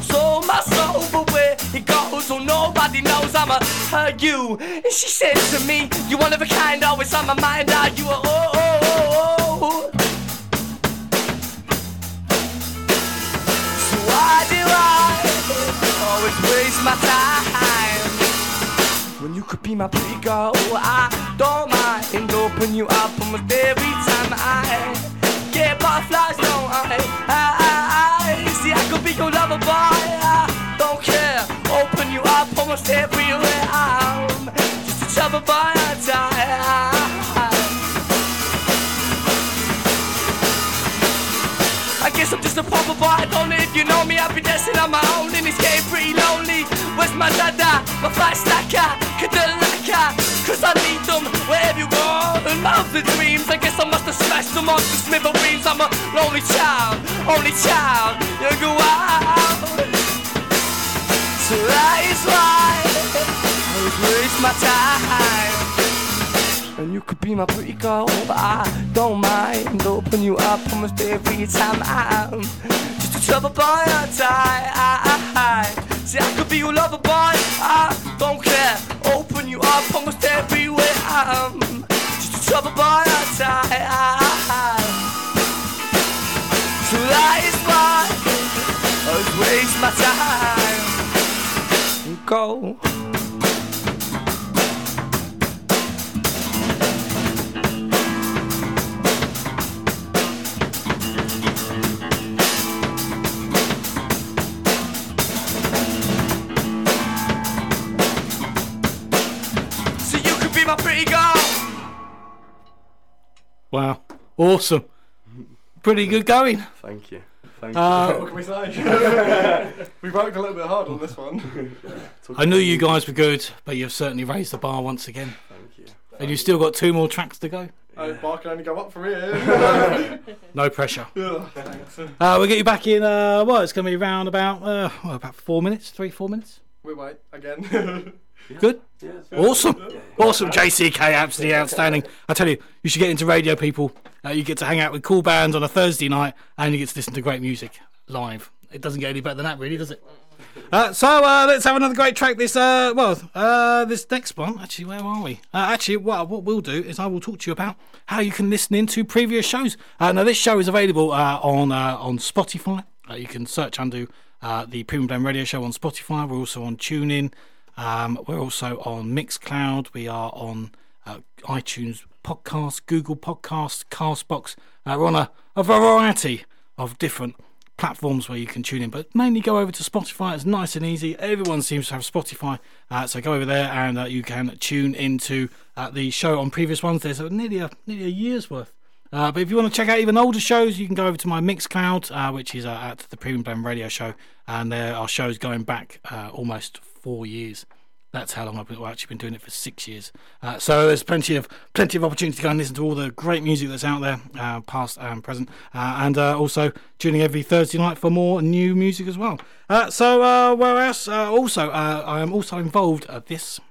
Speaker 11: So my soul, but where it goes, oh nobody knows I'ma hurt you. And she said to me, You one of a kind, always on my mind. Are you a oh oh oh oh? oh. Why do I always waste my time? When you could be my pretty girl, oh, I don't mind open you up almost every time I get butterflies. No, I, I, I see I could be your lover, boy. I don't care. Open you up almost everywhere. I'm just a trouble boy. You know me. I've been dancing on my own in this game, pretty lonely. Where's my dada, my five stacker, Cadillac? Cause I need them wherever you go. And love the dreams. I guess I must have smashed them off the smithereens. I'm a lonely child, only child. You go out. So that is why I waste my time. And you could be my pretty girl, but I don't mind Open you up almost every time. I'm just a trouble boy I time See, I could be your lover boy, I don't care. Open you up almost everywhere. I'm just a trouble boy on time So that is why I waste my time. Go
Speaker 2: awesome, pretty good going.
Speaker 4: Thank you. Thank
Speaker 2: Uh,
Speaker 3: What can we say? we worked a little bit hard on this one.
Speaker 2: I knew you guys were good, but you've certainly raised the bar once again.
Speaker 4: Thank you.
Speaker 2: And you've still got two more tracks to go.
Speaker 3: Oh, bar can only go up from here.
Speaker 2: No pressure.
Speaker 3: Yeah, thanks.
Speaker 2: Uh, we'll get you back in. Uh, well, it's going to be around about uh, well, about four minutes, three, four minutes.
Speaker 3: We wait again.
Speaker 2: Good.
Speaker 4: Yeah,
Speaker 2: Awesome, awesome. JCK, absolutely outstanding. I tell you, you should get into radio, people. Uh, you get to hang out with cool bands on a Thursday night, and you get to listen to great music live. It doesn't get any better than that, really, does it? Uh, so uh, let's have another great track. This uh, well, uh, this next one. Actually, where are we? Uh, actually, what what we'll do is I will talk to you about how you can listen into previous shows. Uh, now, this show is available uh, on uh, on Spotify. Uh, you can search under uh, the Premium Blend Radio Show on Spotify. We're also on TuneIn. Um, we're also on Mixcloud. We are on uh, iTunes Podcast, Google Podcasts, Castbox. Uh, we're on a, a variety of different platforms where you can tune in, but mainly go over to Spotify. It's nice and easy. Everyone seems to have Spotify, uh, so go over there and uh, you can tune into uh, the show on previous ones. There's a, nearly a nearly a year's worth. Uh, but if you want to check out even older shows, you can go over to my Mixcloud, uh, which is uh, at the Premium Blend Radio Show, and there are shows going back uh, almost four years. That's how long I've been, well, actually been doing it for six years. Uh, so there's plenty of plenty of opportunity to go and listen to all the great music that's out there, uh, past and present, uh, and uh, also tuning every Thursday night for more new music as well. Uh, so uh, where else? Also, I am also involved uh, this,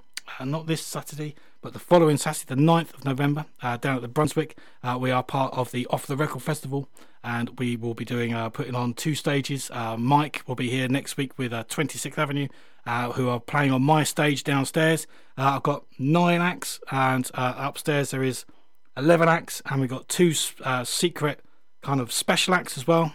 Speaker 2: not this Saturday, but the following Saturday, the 9th of November, down at the Brunswick. We are part of the Off the Record Festival, and we will be doing uh, putting on two stages. Uh, Mike will be here next week with uh, 26th Avenue, uh, who are playing on my stage downstairs. Uh, I've got nine acts, and uh, upstairs there is 11 acts, and we've got two uh, secret kind of special acts as well.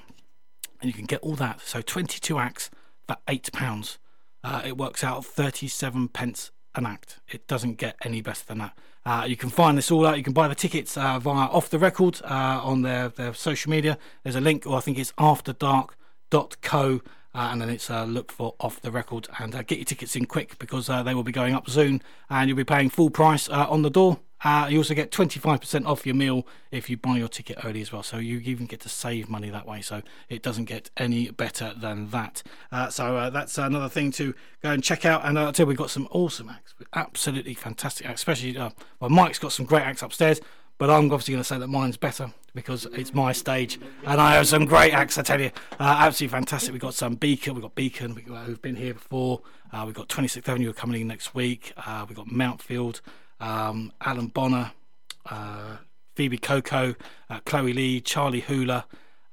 Speaker 2: And you can get all that. So 22 acts for £8. Uh, it works out 37 pence an act. It doesn't get any better than that. Uh, you can find this all out. You can buy the tickets uh, via Off the Record uh, on their, their social media. There's a link, or I think it's afterdark.co, uh, and then it's uh, look for Off the Record and uh, get your tickets in quick because uh, they will be going up soon, and you'll be paying full price uh, on the door. Uh, you also get 25% off your meal if you buy your ticket early as well. So you even get to save money that way. So it doesn't get any better than that. So that's another thing to go and check out. And uh, you, we've got some awesome acts, absolutely fantastic acts. Especially, well, Mike's got some great acts upstairs. But I'm obviously going to say that mine's better because it's my stage, and I have some great acts. I tell you, uh, absolutely fantastic. We've got some Beacon, we've got Beacon, we've got, who've been here before. Uh, we've got 26th Avenue coming in next week. Uh, we've got Mountfield, um, Alan Bonner, uh, Phoebe Coco, uh, Chloe Lee, Charlie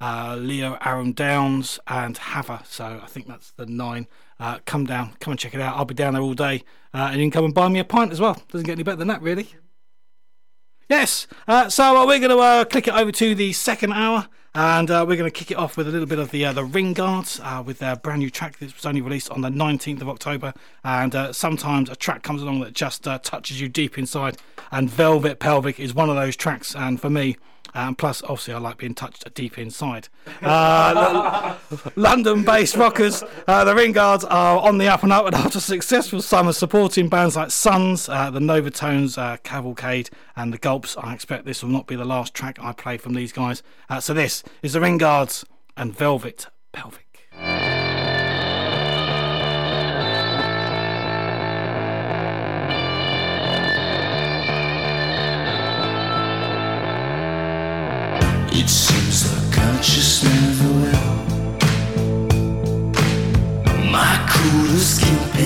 Speaker 2: uh, Leo Aaron Downs, and Hava. So I think that's the nine. Uh, come down, come and check it out. I'll be down there all day, uh, and you can come and buy me a pint as well. Doesn't get any better than that, really. Yes, uh, so uh, we're going to uh, click it over to the second hour, and uh, we're going to kick it off with a little bit of the uh, the Ringards uh, with their brand new track that was only released on the 19th of October. And sometimes a track comes along that just touches you deep inside, and Velvet Pelvic is one of those tracks. And for me, and plus, obviously, I like being touched deep inside. Uh, London-based rockers, uh, the Ringards are on the up and up, and after a successful summer supporting bands like Suns, uh, the Novatones, uh, Cavalcade, and the Gulps, I expect this will not be the last track I play from these guys. Uh, so this is the Ringards and Velvet Pelvic.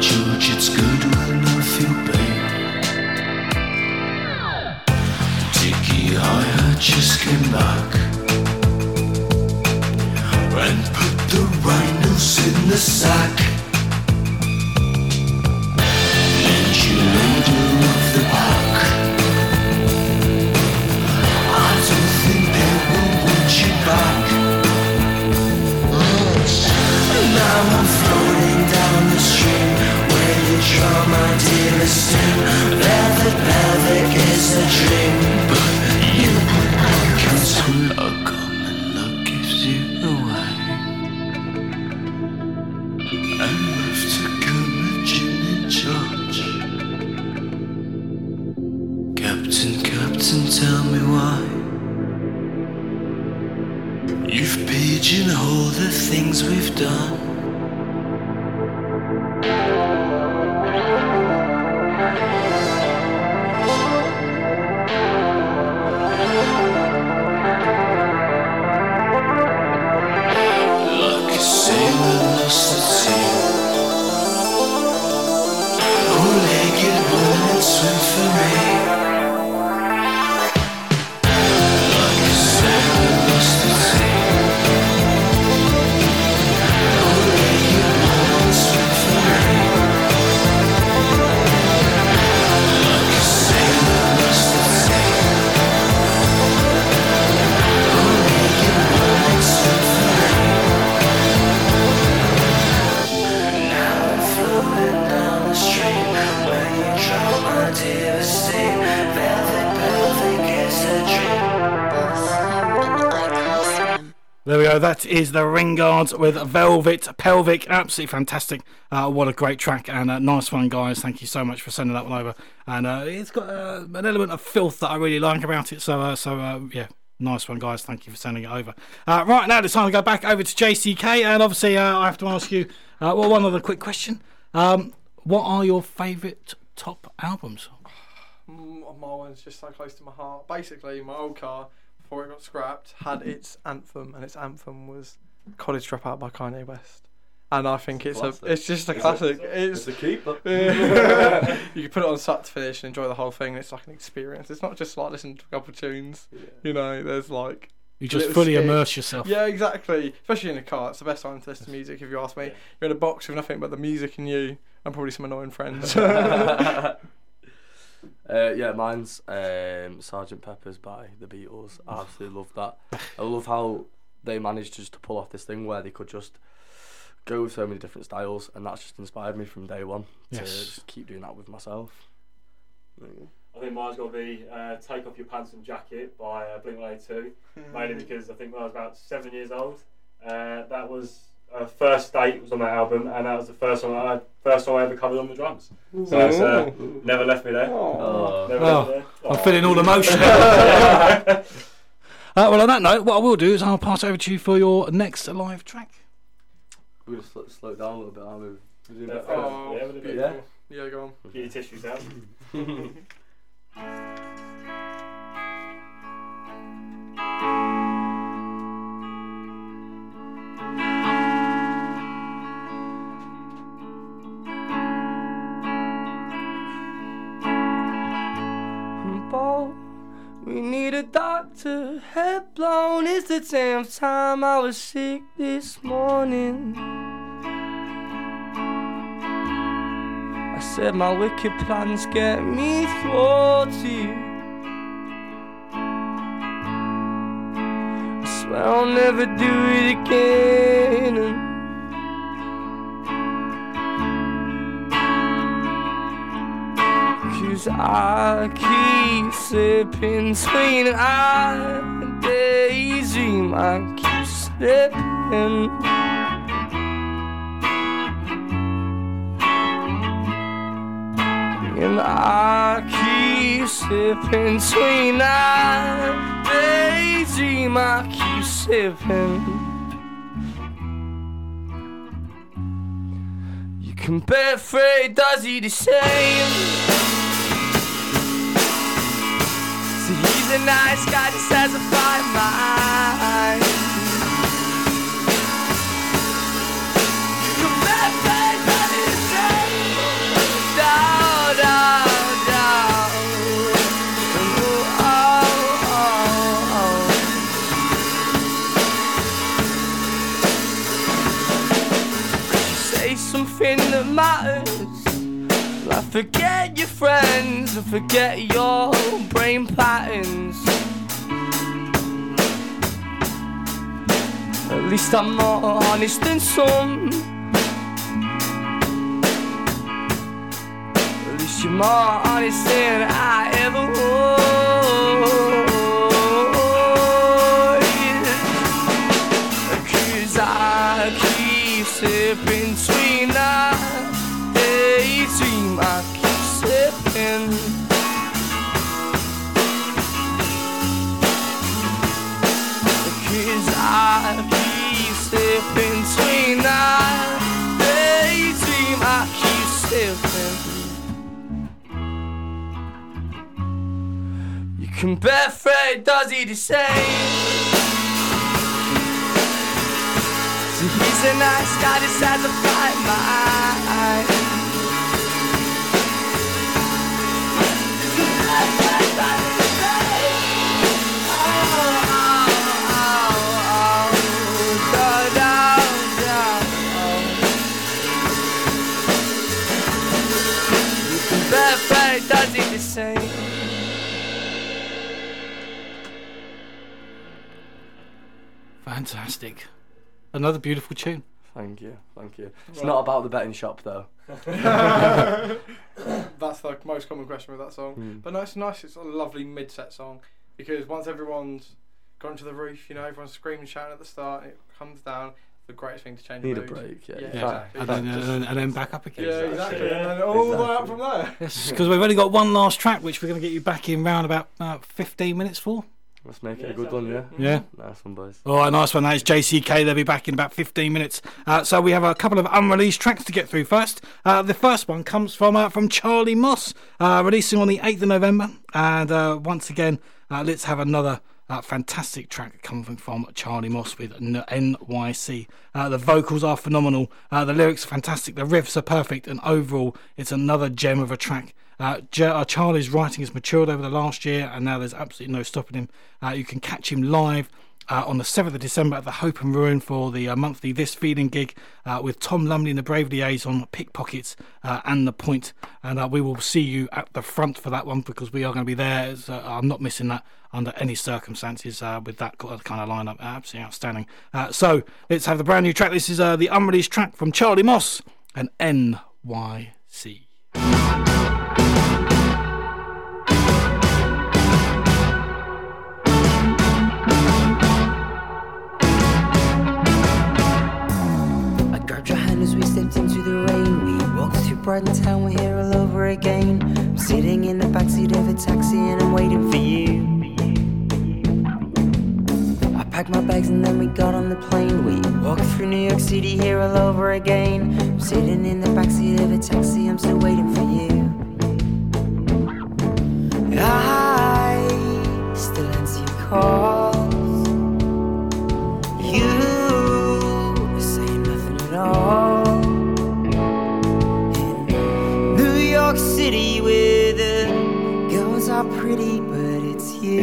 Speaker 14: George, it's good when I feel pain. Tiki, I just came back and put the rhinos in the sack. You the. I don't think you back. Now I'm you draw my dearest stream. Velvet, velvet is a dream, but you my concern. A common look gives you away. And left to curmudgeon in charge. Captain, Captain, tell me why. You've pigeonholed the things we've done.
Speaker 2: There we go. That is the Ringards with Velvet Pelvic. Absolutely fantastic. Uh, what a great track and a nice one, guys. Thank you so much for sending that one over. And uh, it's got uh, an element of filth that I really like about it. So, uh, so uh, yeah. Nice one, guys. Thank you for sending it over. Uh, right now, it's time to go back over to JCK. And obviously, I have to ask you well, one other quick question. Um, what are your favourite top albums?
Speaker 3: Mm, my one's just so close to my heart. Basically, my old car, before it got scrapped, had its anthem, and its anthem was "College Dropout" by Kanye West. And I think it's,
Speaker 4: It's a
Speaker 3: a,
Speaker 4: classic.
Speaker 3: it's just a
Speaker 4: It's a-
Speaker 3: classic. It's,
Speaker 4: it's a keeper.
Speaker 3: You can put it on start to finish and enjoy the whole thing. It's like an experience. It's not just like listening to a couple of tunes. You know, there's like
Speaker 2: You just fully
Speaker 3: skits.
Speaker 2: immerse yourself.
Speaker 3: Yeah, exactly. Especially in a car, it's the best time to listen to music. If you ask me, you're in a box with nothing but the music and you, and probably some annoying friends.
Speaker 4: Uh, yeah, mine's um, Sergeant Pepper's by the Beatles. I absolutely love that. I love how they managed just to pull off this thing where they could just go with so many different styles, and that's just inspired me from day one to just keep doing that with myself. There you go.
Speaker 10: I think mine's got to be uh, Take Off Your Pants and Jacket by uh, Blink 182, mainly because I think when I was about seven years old, uh, that was uh, First Date was on that album, and that was the first song I first song I ever covered on the drums. So it's uh, never left me there.
Speaker 4: Oh.
Speaker 10: Never left me
Speaker 2: Oh. I'm feeling all emotional.
Speaker 10: Yeah.
Speaker 2: Uh, well, on that note, what I will do is I'll pass over to you for your next live track.
Speaker 4: We're gonna slow, slow down a little bit, aren't we? We're
Speaker 10: Yeah.
Speaker 3: Oh,
Speaker 10: yeah, we'll
Speaker 4: Yeah.
Speaker 10: it.
Speaker 3: yeah, go on.
Speaker 10: Get your tissues out.
Speaker 11: need a doctor. Head blown. It's the tenth time I was sick this morning. I said my wicked plans get me thwarted. I swear I'll never do it again. I keep slipping between and daydream. I keep slipping. And I keep slipping between and daydream. I keep slipping. You can bet Fred does he the same. Nice guy, just has a fine forget your friends and forget your brain patterns. At least I'm more honest than some. At least you're more honest than I ever was. Cause I keep slipping I keep I keep daydream. I keep slipping. You can bet Fred does he the same. See, he's a nice guy, just has a fine mind.
Speaker 2: Fantastic. Another beautiful tune.
Speaker 4: Thank you, thank you. It's not about the betting shop though.
Speaker 3: That's the most common question with that song.
Speaker 4: Hmm.
Speaker 3: But no, it's nice. It's a lovely mid-set song because once everyone's gone to the roof. You know, everyone's screaming, shouting at the start. It comes down. The greatest thing to change.
Speaker 4: Need
Speaker 3: the
Speaker 4: a break, yeah.
Speaker 3: yeah,
Speaker 2: Yeah,
Speaker 3: exactly.
Speaker 2: and then, and, then, and then back up again.
Speaker 3: Yeah,
Speaker 2: again.
Speaker 3: exactly. And then all the way up from there.
Speaker 2: Because we've only got one last track, which we're going to get you back in round about uh, 15 minutes for.
Speaker 4: Let's make it a good one, yeah.
Speaker 2: Yeah.
Speaker 4: Nice one, boys.
Speaker 2: All right, nice one. That is JCK. They'll be back in about 15 minutes. Uh, so we have a couple of unreleased tracks to get through first. Uh, the first one comes from uh, from Charlie Moss, uh, releasing on the 8th of November. And uh, once again, uh, let's have another uh, fantastic track coming from Charlie Moss with NYC. Uh, the vocals are phenomenal. Uh, the lyrics are fantastic. The riffs are perfect. And overall, it's another gem of a track. Uh, uh, Charlie's writing has matured over the last year, and now there's absolutely no stopping him. Uh, you can catch him live uh, on the 7th of December at the Hope and Ruin for the uh, monthly This Feeling gig uh, with Tom Lumley and the Brave Liaison, Pickpockets, and The Point. And we will see you at the front for that one because we are going to be there. Uh, I'm not missing that under any circumstances uh, with that kind of lineup. Absolutely outstanding. Uh, so let's have the brand new track. This is uh, the unreleased track from Charlie Moss and NYC.
Speaker 6: Brighton town, we're here all over again. I'm sitting in the backseat of a taxi and I'm waiting for you. I packed my bags and then we got on the plane. We walked through New York City here all over again. I'm sitting in the backseat of a taxi, I'm still waiting for you. I still answer your calls. You City, where the girls are pretty, but it's you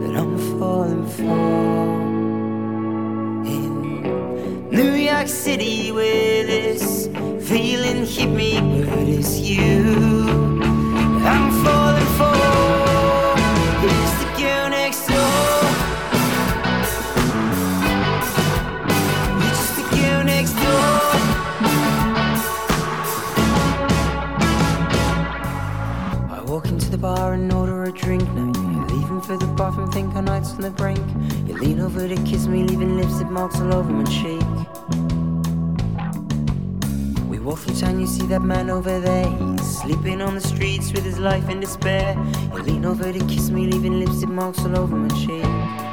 Speaker 6: that I'm falling for. In New York City, where this feeling hit me, but it's you I'm falling for. On the brink. You lean over to kiss me, leaving lipstick marks all over my cheek. We walk through town, you see that man over there. He's sleeping on the streets with his life in despair. You lean over to kiss me, leaving lipstick marks all over my cheek.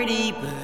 Speaker 6: Pretty, but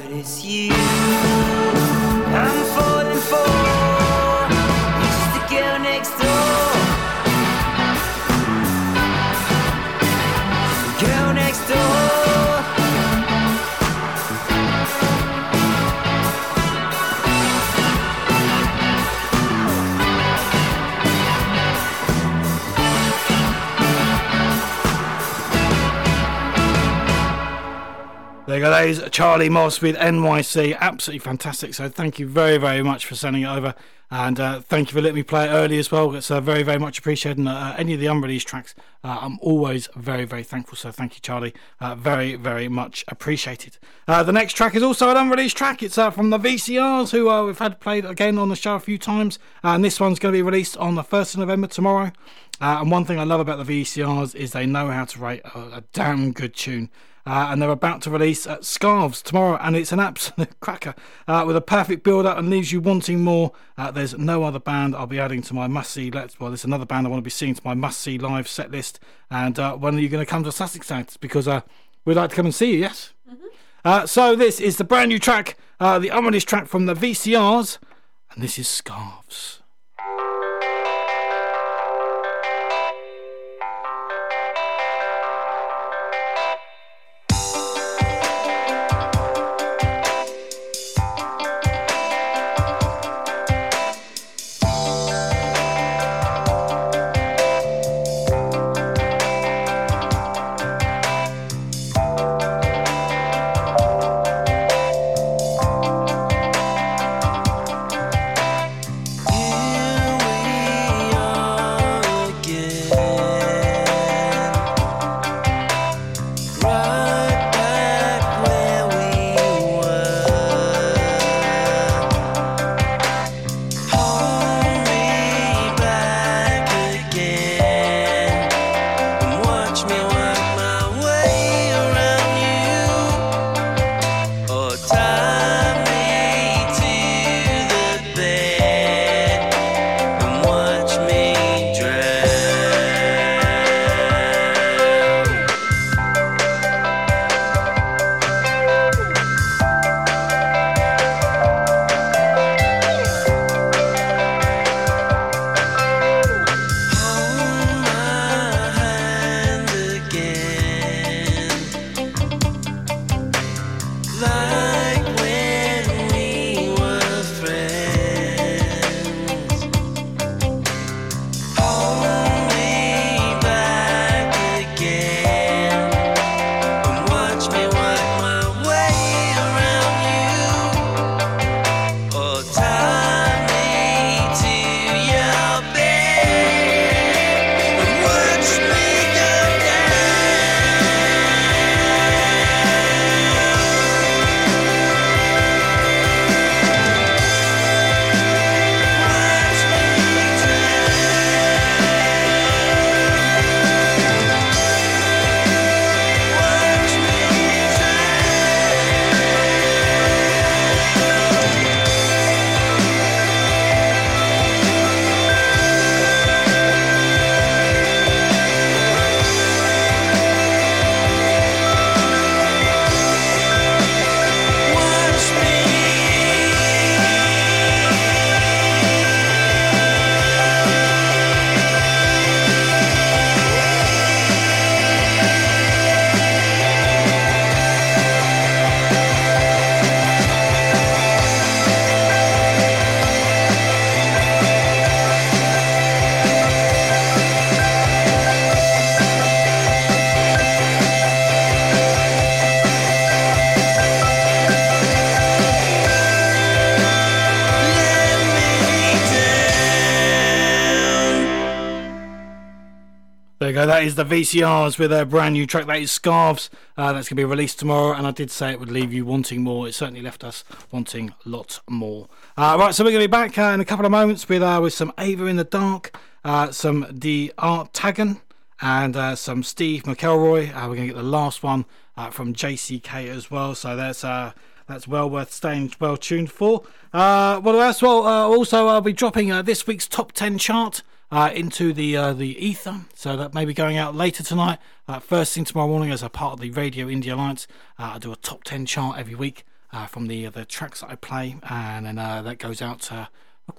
Speaker 2: Charlie Moss with NYC. Absolutely fantastic. So thank you very, very much for sending it over. And uh, thank you for letting me play it early as well. It's uh, very, very much appreciated. And uh, any of the unreleased tracks, uh, I'm always very, very thankful. So thank you, Charlie. Uh, very, very much appreciated. Uh, the next track is also an unreleased track. It's uh, from the VCRs, who uh, we've had played again on the show a few times. and this one's going to be released on the 1st of November tomorrow. Uh, and one thing I love about the VCRs is they know how to write a, a damn good tune. Uh, and they're about to release uh, Scarves tomorrow, and it's an absolute cracker uh, with a perfect build up and leaves you wanting more. Uh, there's no other band I'll be adding to my must see. Let's well, there's another band I want to be seeing to my must see live set list. And uh, when are you going to come to Sussex Sounds? Because uh, we'd like to come and see you. Yes. Uh, so this is the brand new track, uh, the unreleased track from the VCRs, and this is Scarves. Go. That is the VCRs with their brand new track. That is Scarves. Uh, that's going to be released tomorrow. And I did say it would leave you wanting more. It certainly left us wanting lots more. Uh, right, so we're going to be back uh, in a couple of moments with uh, with some Ava in the Dark, uh, some D'Artagnan, and uh, some Steve McElroy. We're going to get the last one from JCK as well. So that's that's well worth staying well tuned for. What else? Well, also I'll be dropping this week's top ten chart uh, into the uh, the ether. So that may be going out later tonight. Uh, first thing tomorrow morning, as a part of the Radio Indie Alliance, uh, I do a top ten chart every week uh, from the the tracks that I play, and then uh, that goes out uh,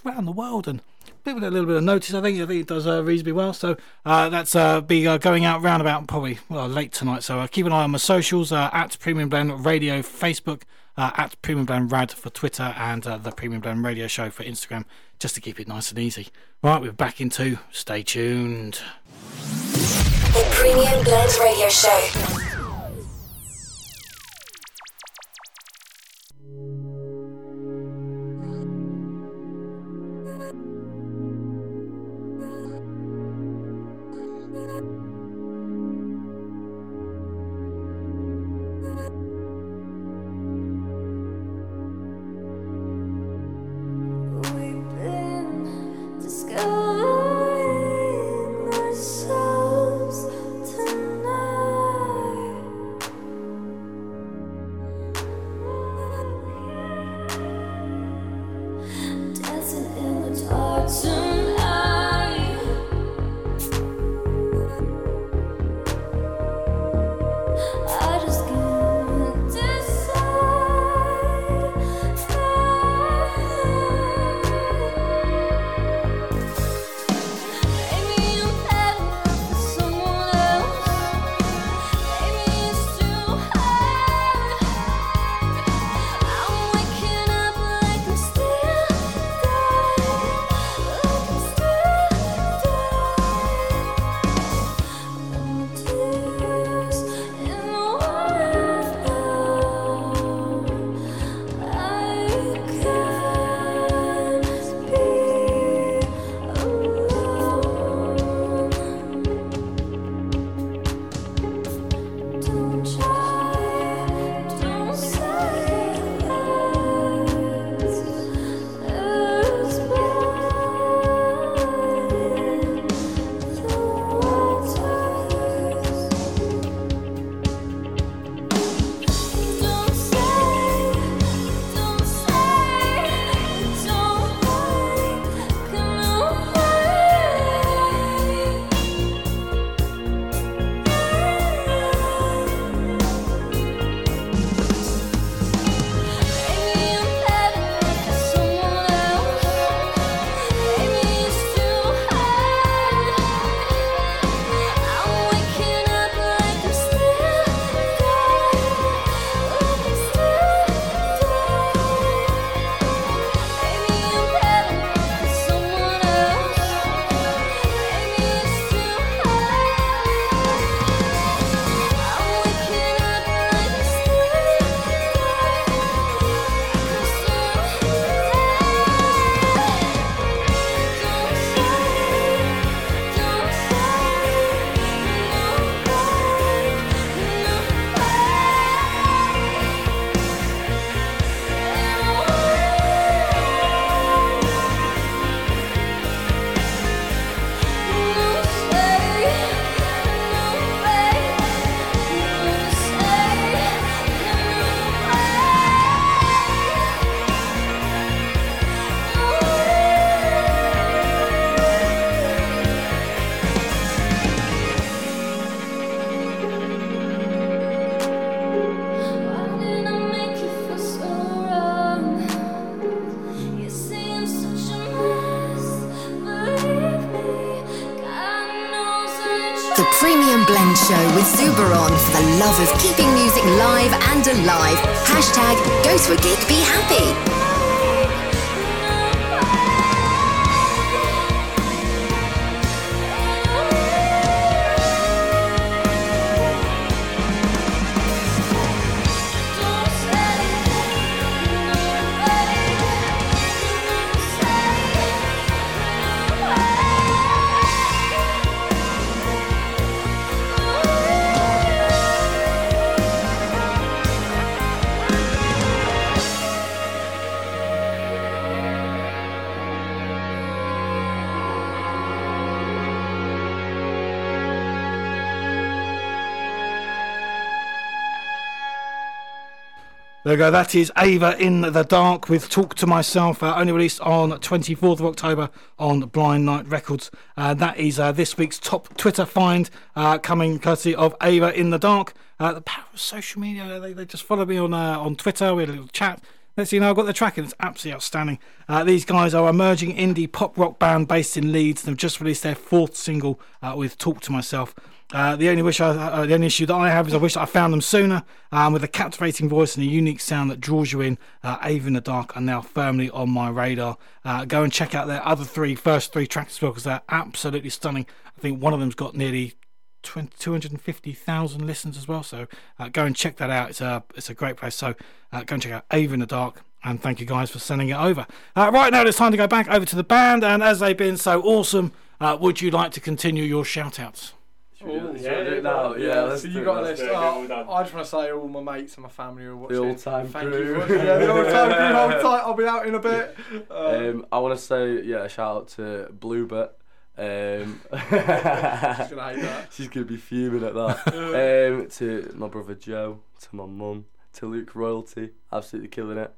Speaker 2: around the world and. Give it a little bit of notice. I think I think it does uh, reasonably well. So uh, that's uh, be uh, going out round about probably well, late tonight. So uh, keep an eye on my socials uh, at Premium Blend Radio Facebook, uh, at Premium Blend Rad for Twitter, and uh, the Premium Blend Radio Show for Instagram, just to keep it nice and easy. Right, we're back into. Stay tuned.
Speaker 1: The Premium Blend Radio Show.
Speaker 15: Live and. Hashtag go to a gig, be happy.
Speaker 2: There we go. That is Ava in the Dark with Talk to Myself, uh, only released on 24th of October on Blind Night Records. Uh, that is uh, this week's top Twitter find, uh, coming courtesy of Ava in the Dark. Uh, the power of social media. They, they just followed me on uh, on Twitter. We had a little chat. Let's see, know, I've got the track and it's absolutely outstanding. These guys are emerging indie pop rock band based in Leeds. They've just released their fourth single with Talk to Myself. Uh, the only wish, I, uh, the only issue that I have is I wish I found them sooner. Um, with a captivating voice and a unique sound that draws you in, uh, Ava in the Dark are now firmly on my radar. Uh, go and check out their other three, first three tracks as well, because they're absolutely stunning. I think one of them's got nearly 20, 250,000 listens as well. So uh, go and check that out. It's a it's a great place. So uh, go and check out Ava in the Dark. And thank you guys for sending it over. Uh, right now, it's time to go back over to the band. And as they've been so awesome, uh, would you like to continue your shout outs?
Speaker 11: Should we do it- should
Speaker 3: yeah,
Speaker 11: do it now? Yeah, let's
Speaker 3: so
Speaker 11: do
Speaker 3: you
Speaker 11: it
Speaker 3: got this. Oh,
Speaker 10: get it all
Speaker 3: I just want to say all my mates and my family are watching.
Speaker 11: The all-time
Speaker 3: Thank
Speaker 11: crew.
Speaker 3: you. Yeah, the all time crew. Hold tight. I'll be out in a bit. Uh,
Speaker 11: Um, I want to say yeah, a shout out to Bluebet. Um,
Speaker 3: She's gonna hate that.
Speaker 11: She's gonna be fuming at that. um, to my brother Joe, to my mum, to Luke Royalty, absolutely killing it.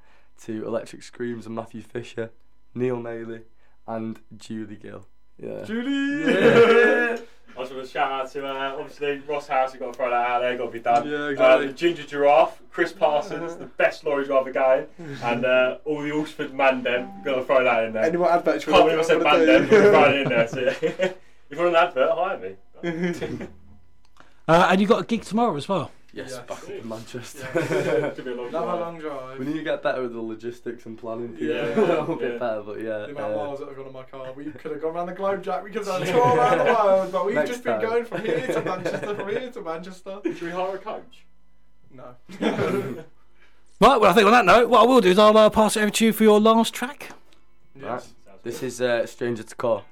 Speaker 11: To Electric Screams and Matthew Fisher, Neil Nayley, and Julie Gill. Yeah.
Speaker 3: Julie.
Speaker 11: Yeah.
Speaker 10: I just want to shout out to uh, obviously Ross House. You've got to throw that out there. Got to be done.
Speaker 3: Yeah,
Speaker 10: Uh,
Speaker 3: exactly.
Speaker 10: the Ginger Giraffe, Chris Parsons, the best lorry driver going, and uh, all the Alsford Mandem. Got to throw that in there.
Speaker 3: Any more adverts? you
Speaker 10: Can't
Speaker 3: wanna-
Speaker 10: believe I said
Speaker 3: wanna
Speaker 10: Mandem.
Speaker 3: do?
Speaker 10: but Throw it in there. So, yeah. if you want an advert, hire me.
Speaker 2: Uh, and you got a gig tomorrow as well.
Speaker 11: Yes,
Speaker 3: Yes.
Speaker 11: back up in Manchester.
Speaker 10: Yeah, could be a long
Speaker 3: Another
Speaker 10: drive.
Speaker 3: long drive.
Speaker 11: we need to get better with the logistics and planning. People.
Speaker 10: Yeah,
Speaker 11: a little bit
Speaker 10: yeah.
Speaker 11: better, but yeah.
Speaker 3: The amount of
Speaker 11: uh,
Speaker 3: miles that have gone on my car. We could have gone around the globe, Jack. We could have done a tour around the world, but we've
Speaker 11: Next
Speaker 3: just been
Speaker 11: time.
Speaker 3: going from here to Manchester, from here to Manchester.
Speaker 10: Should we hire a coach?
Speaker 3: No.
Speaker 2: Right, well, I think on that note, what I will do is I'll uh, pass it over to you for your last track.
Speaker 11: Right. This is uh, Stranger to Core.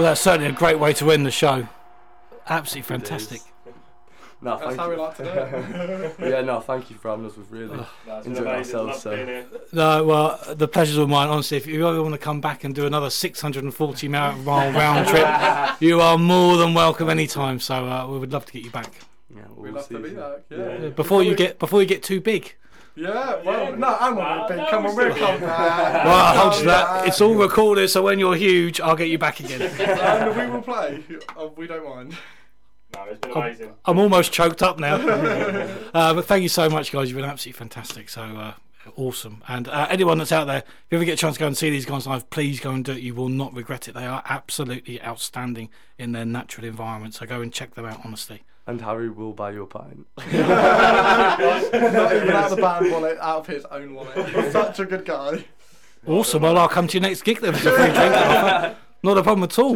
Speaker 2: Well, that's certainly a great way to end the show. Absolutely fantastic.
Speaker 4: No,
Speaker 3: That's
Speaker 4: thank
Speaker 3: how
Speaker 4: you.
Speaker 3: we like to do it.
Speaker 4: yeah, no, thank you for having us. We've really
Speaker 10: That's
Speaker 4: enjoyed ourselves. So.
Speaker 2: No, well, the pleasure's all mine. Honestly, if you ever want to come back and do another 640 mile mile round trip, you are more than welcome anytime. So uh, we would love to get you back
Speaker 4: yeah,
Speaker 3: We'd
Speaker 4: we'll
Speaker 3: love to be
Speaker 4: you.
Speaker 3: back. Yeah.
Speaker 2: before you get before you get too big.
Speaker 3: Yeah. Well, no, I'm
Speaker 10: Nah,
Speaker 3: not big. Come on,
Speaker 10: we're
Speaker 3: we'll come
Speaker 10: here.
Speaker 2: Well, I'll hold you to that. It's all recorded, so when you're huge, I'll get you back again.
Speaker 3: And we will play. Oh, we don't mind.
Speaker 10: No, it's been amazing.
Speaker 2: I'm almost choked up now. uh, but thank you so much, guys. You've been absolutely fantastic. So uh, awesome. And uh, anyone that's out there, if you ever get a chance to go and see these guys live, please go and do it. You will not regret it. They are absolutely outstanding in their natural environment. So go and check them out, honestly.
Speaker 4: And Harry will buy you a pint.
Speaker 3: Not even out of the band wallet, out of his own wallet. He's such a good guy.
Speaker 2: Awesome. Well, I'll come to your next gig then. It's a free drink. Not a problem at all.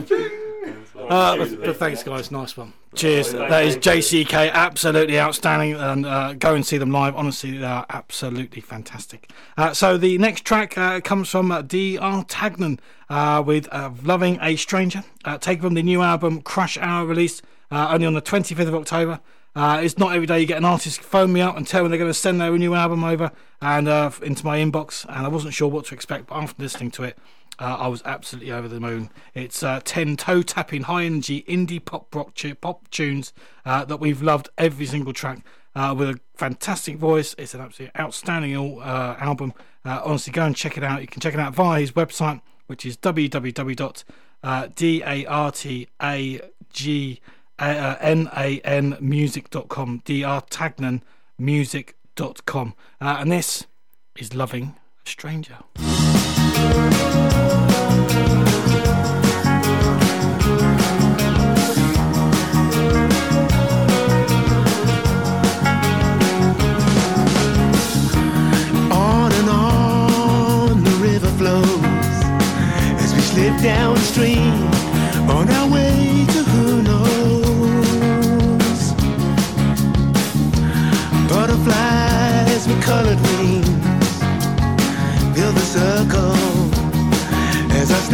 Speaker 2: Uh, but, but thanks, guys. Nice one. Cheers. That is JCK. Absolutely outstanding. And uh, go and see them live. Honestly, they are absolutely fantastic. Uh, so the next track uh, comes from uh, D'Artagnan uh, with uh, Loving a Stranger. Uh, taken from the new album Crush Hour released uh, only on the 25th of October. Uh, it's not every day you get an artist phone me up and tell me they're going to send their new album over and uh, into my inbox, and I wasn't sure what to expect. But after listening to it, uh, I was absolutely over the moon. It's uh, ten toe tapping, high energy indie pop rock tu- pop tunes uh, that we've loved every single track. Uh, with a fantastic voice, it's an absolutely outstanding album. Honestly, go and check it out. You can check it out via his website, which is www.dartag uh, N-A-N music.com drtagnan.music.com uh, and this is Loving a Stranger.
Speaker 7: On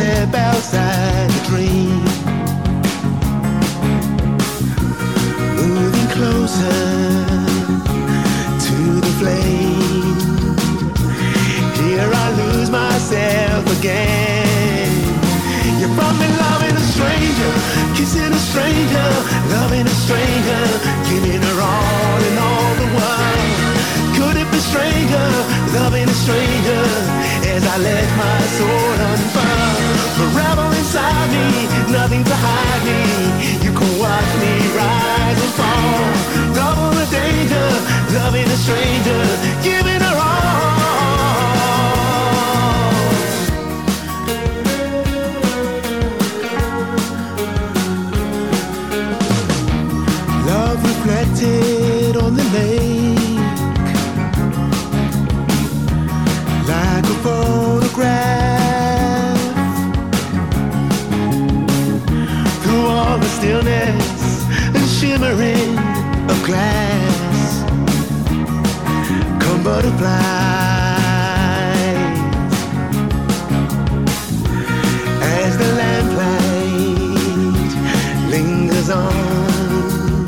Speaker 7: step outside the dream. Moving closer to the flame. Here I lose myself again. You brought me loving a stranger, kissing a stranger, loving a stranger, giving her all and all the world. Could it be stranger, loving a stranger, as I let my soul unfurl? Inside me, nothing to hide me. You can watch me rise and fall. Double the danger, loving a stranger, giving coloring of glass. Come butterflies as the lamplight lingers on.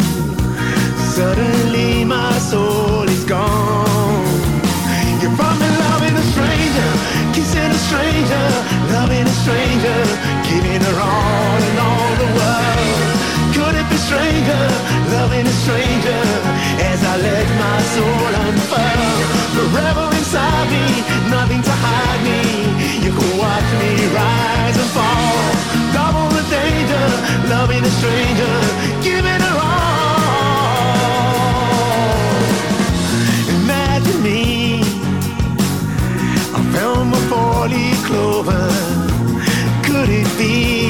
Speaker 7: Suddenly my soul is gone. You're me loving a stranger, kissing a stranger, loving a stranger, giving her all and all the world. Could it be stranger? Loving a stranger, as I let my soul unfurl? Forever inside me, nothing to hide me. You can watch me rise and fall. Double the danger, loving a stranger, giving her all. Imagine me, I found my four-leaf clover. Could it be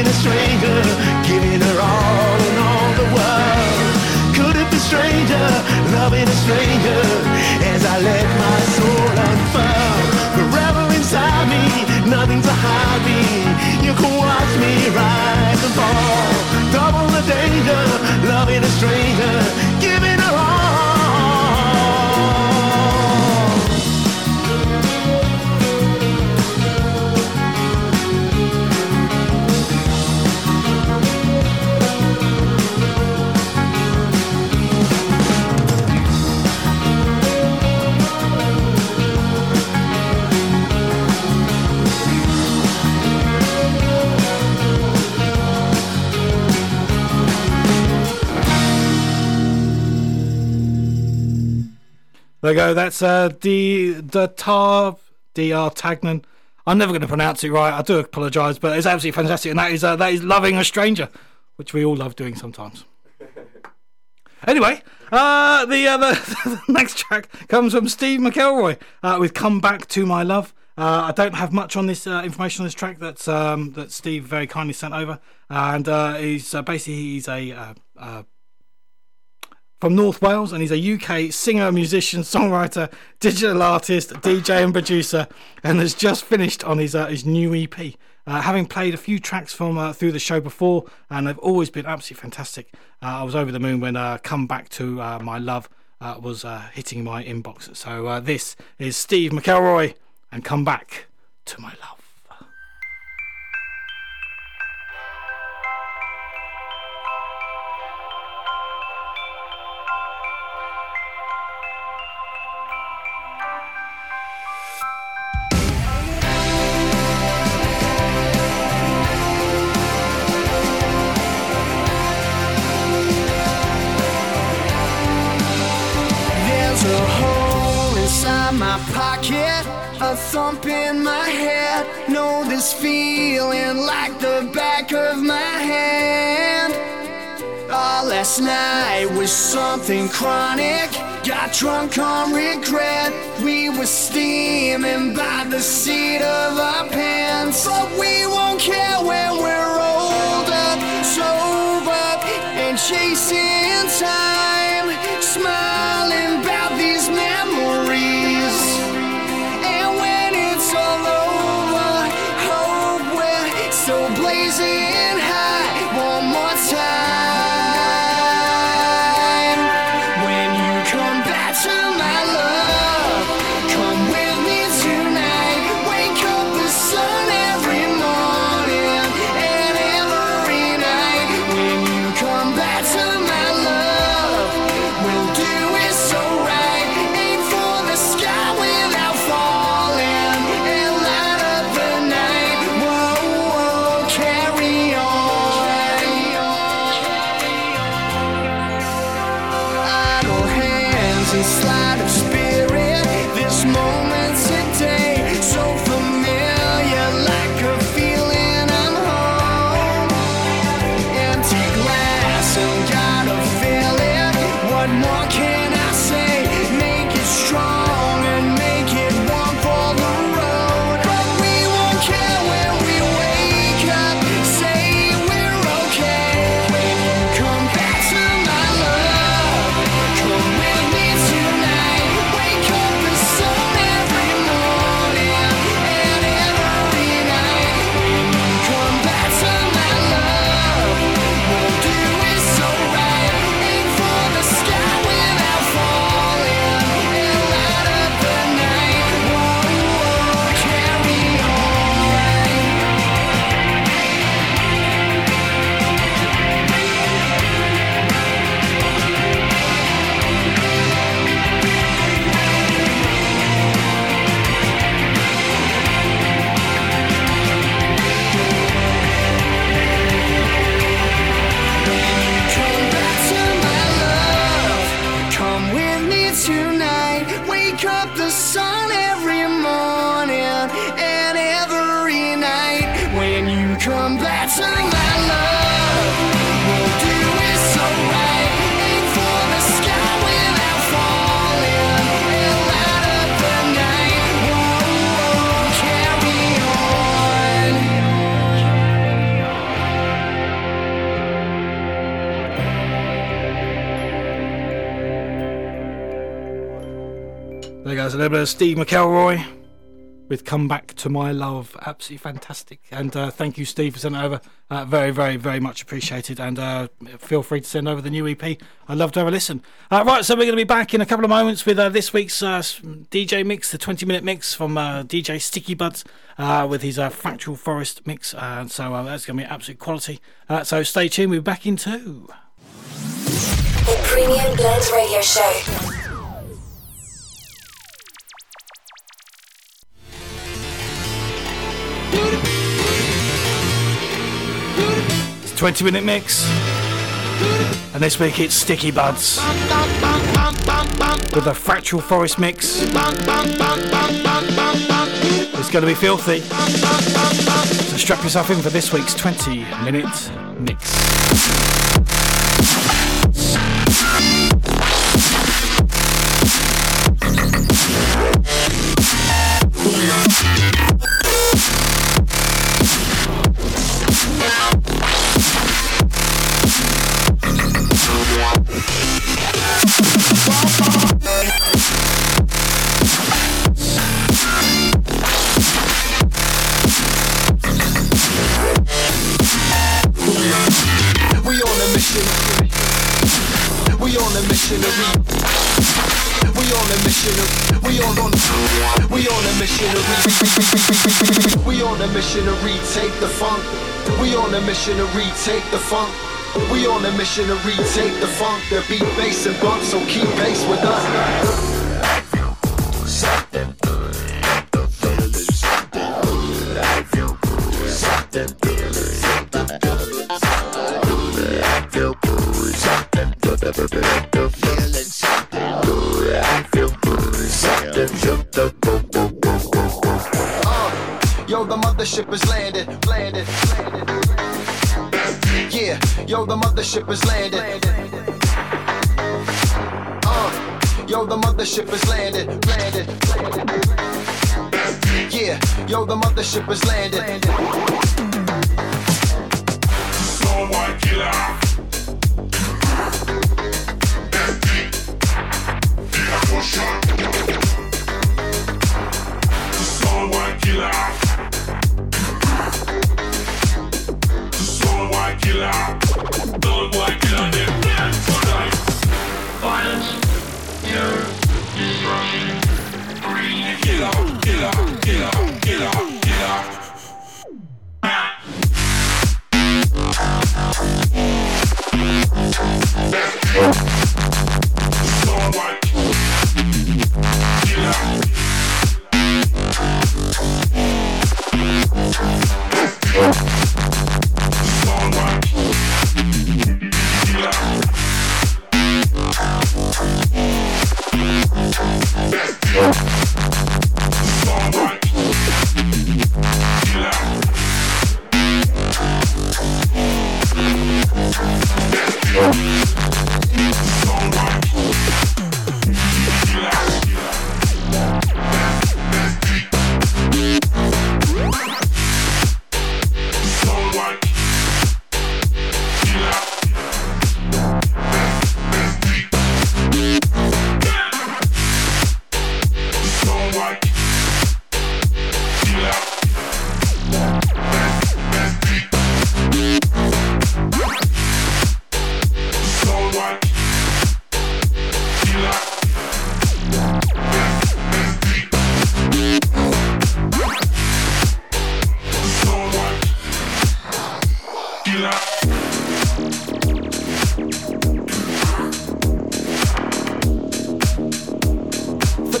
Speaker 7: loving a stranger, giving her all and all the world? Could it be stranger, loving a stranger, as I let my soul unfurl? Forever inside me, nothing to hide me. You can watch me rise and fall. Double the danger, loving a stranger, giving her all.
Speaker 2: There you go. That's uh, D the Tar Dr Tagnan. I'm never going to pronounce it right. I do apologise, but it's absolutely fantastic, and that is uh, that is loving a stranger, which we all love doing sometimes. Anyway, uh, the, uh, the, the next track comes from Steve McElroy uh, with "Come Back to My Love." Uh, I don't have much on this uh, information on this track that's um, that Steve very kindly sent over, and uh, he's uh, basically he's a uh, uh, from North Wales, and he's a UK singer, musician, songwriter, digital artist, DJ, and producer, and has just finished on his uh, his new EP. Uh, having played a few tracks from uh, through the show before, and they've always been absolutely fantastic. Uh, I was over the moon when uh, "Come Back to uh, My Love" was hitting my inbox. So this is Steve McElroy, and "Come Back to My Love."
Speaker 16: Pocket, a thump in my head. Know this feeling like the back of my hand. Oh, last night was something chronic. Got drunk on regret. We were steaming by the seat of our pants. But we won't care when we're older, sober, and chasing time. Smiling about still
Speaker 2: little bit of Steve McElroy with "Come Back to My Love." Absolutely fantastic, and uh, thank you, Steve, for sending over. Uh, very, very, very much appreciated. And uh, feel free to send over the new EP. I'd love to have a listen. Uh, right, so we're going to be back in a couple of moments with uh, this week's uh, DJ mix, the 20-minute mix from DJ Stickybuds with his Fractal Forest mix. Uh, so that's going to be absolute quality. So stay tuned. We'll be back in two.
Speaker 1: The Premium Blend Radio Show.
Speaker 2: 20 minute mix. And this week it's Stickybuds with a Fractal Forest mix. It's going to be filthy. So strap yourself in for this week's 20 minute mix.
Speaker 17: We on a mission to retake the funk. We on a mission to retake the funk. We on a mission to retake the funk. The beat, bass, and bump. So keep pace with us. Mothership is landed. Uh, yo, the mothership is landed, landed. Yeah, yo, the mothership is landed.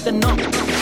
Speaker 18: For the knock.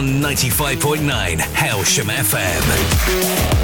Speaker 19: On
Speaker 20: 95.9 Hailsham FM.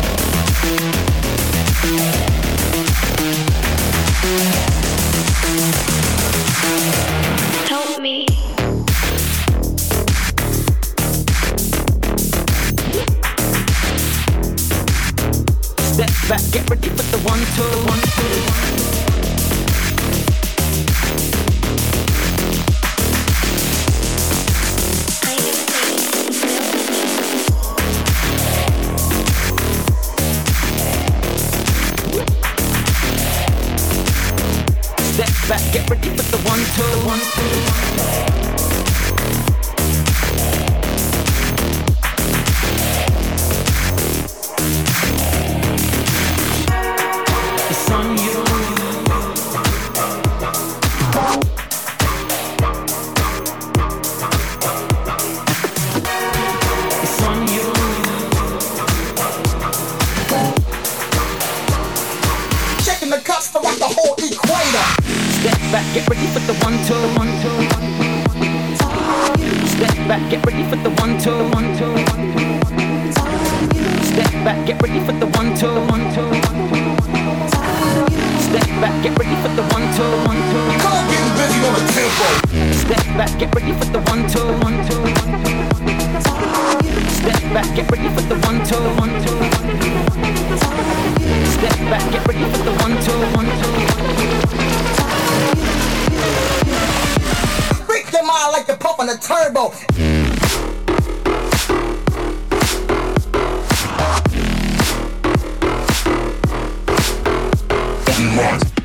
Speaker 21: Get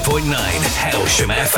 Speaker 20: 95.9 Hailsham FM.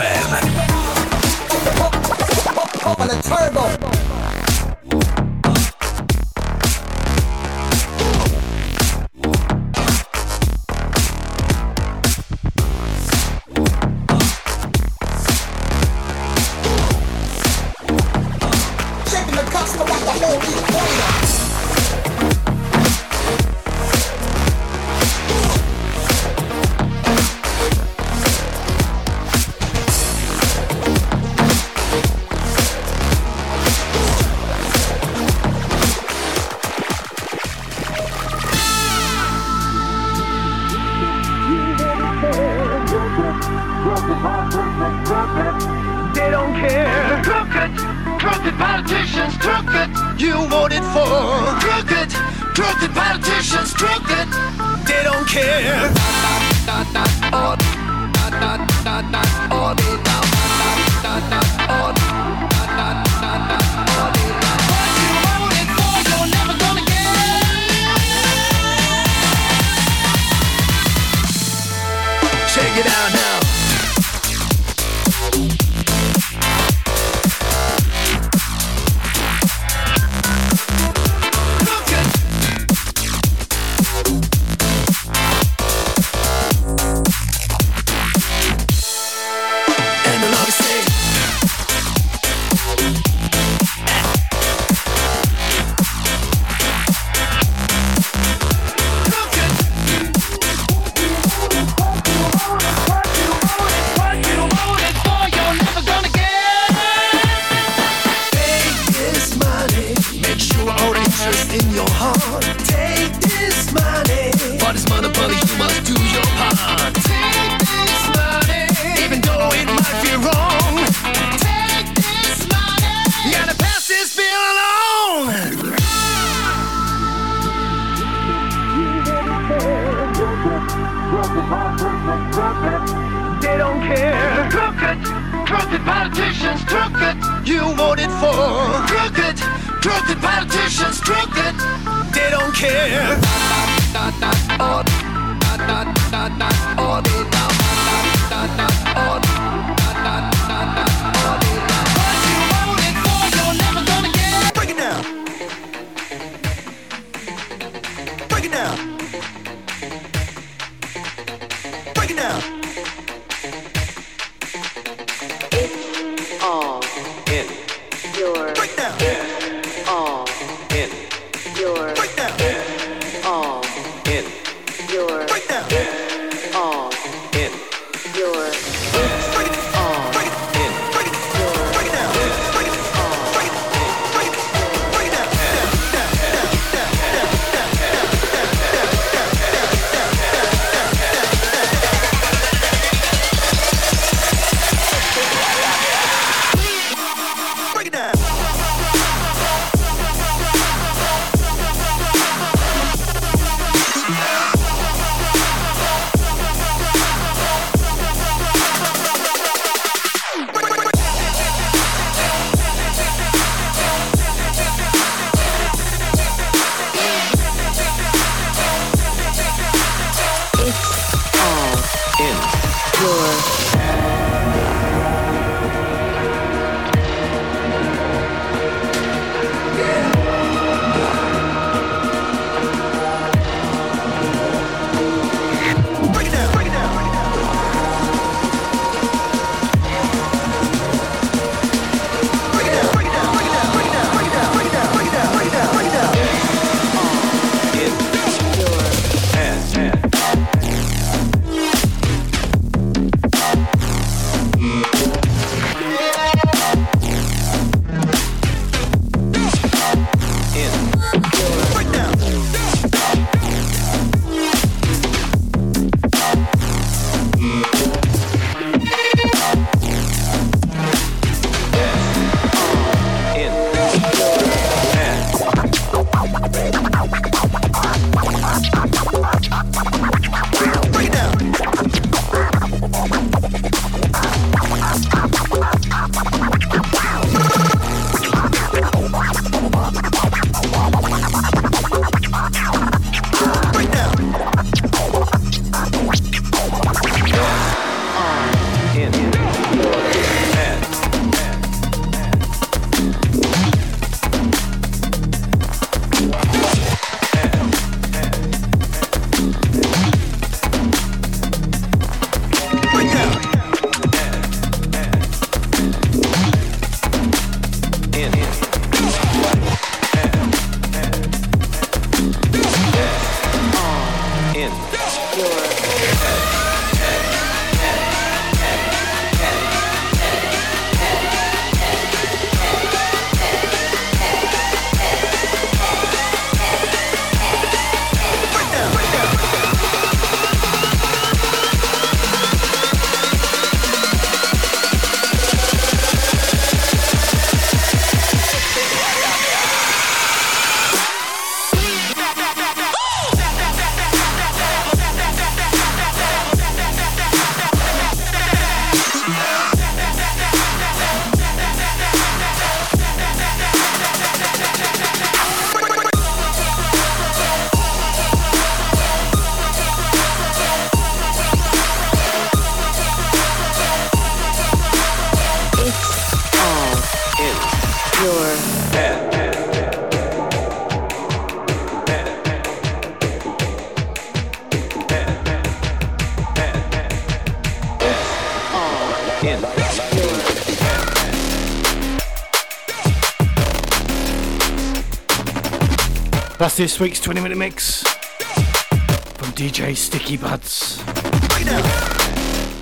Speaker 13: This
Speaker 2: week's 20 minute mix from DJ Stickybuds.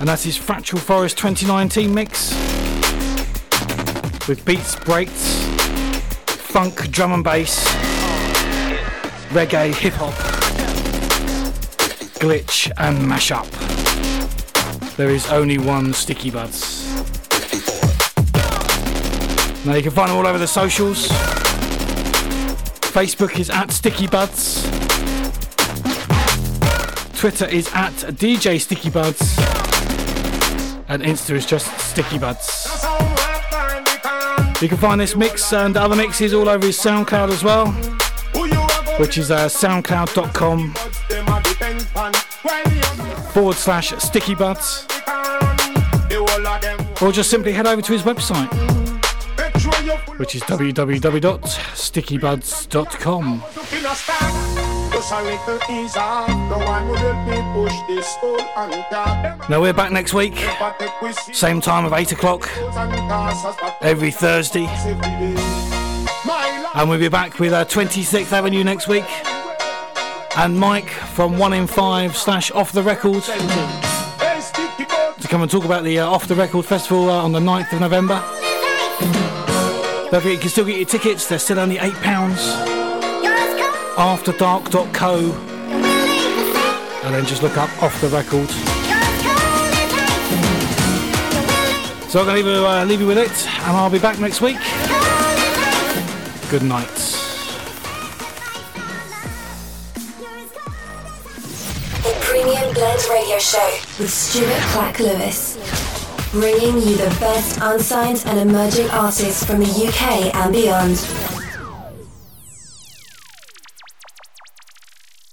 Speaker 2: And that's his Fractal Forest 2019 mix with beats, breaks, funk, drum and bass, reggae, hip hop, glitch, and mashup. There is only one Stickybuds. Now you can find them all over the socials. Facebook is at Stickybuds. Twitter is at DJ Stickybuds. And Insta is just Stickybuds. You can find this mix and other mixes all over his SoundCloud as well, which is uh, soundcloud.com forward slash Stickybuds. Or just simply head over to his website, which is www.stickybuds.com. Now we're back next week, same time of 8 o'clock, every Thursday. And we'll be back with uh, 26th Avenue next week. And Mike from 1 in 5 slash Off the Record to come and talk about the uh, Off the Record Festival uh, on the 9th of November. Don't forget you can still get your tickets, they're still only £8. Afterdark.co and then just look up Off the Record. So I'm going to leave you, uh, leave you with it and I'll be back next week. Good night.
Speaker 1: Blend Radio Show with Stuart Clack Lewis. Bringing you the best unsigned and emerging artists from the UK and beyond.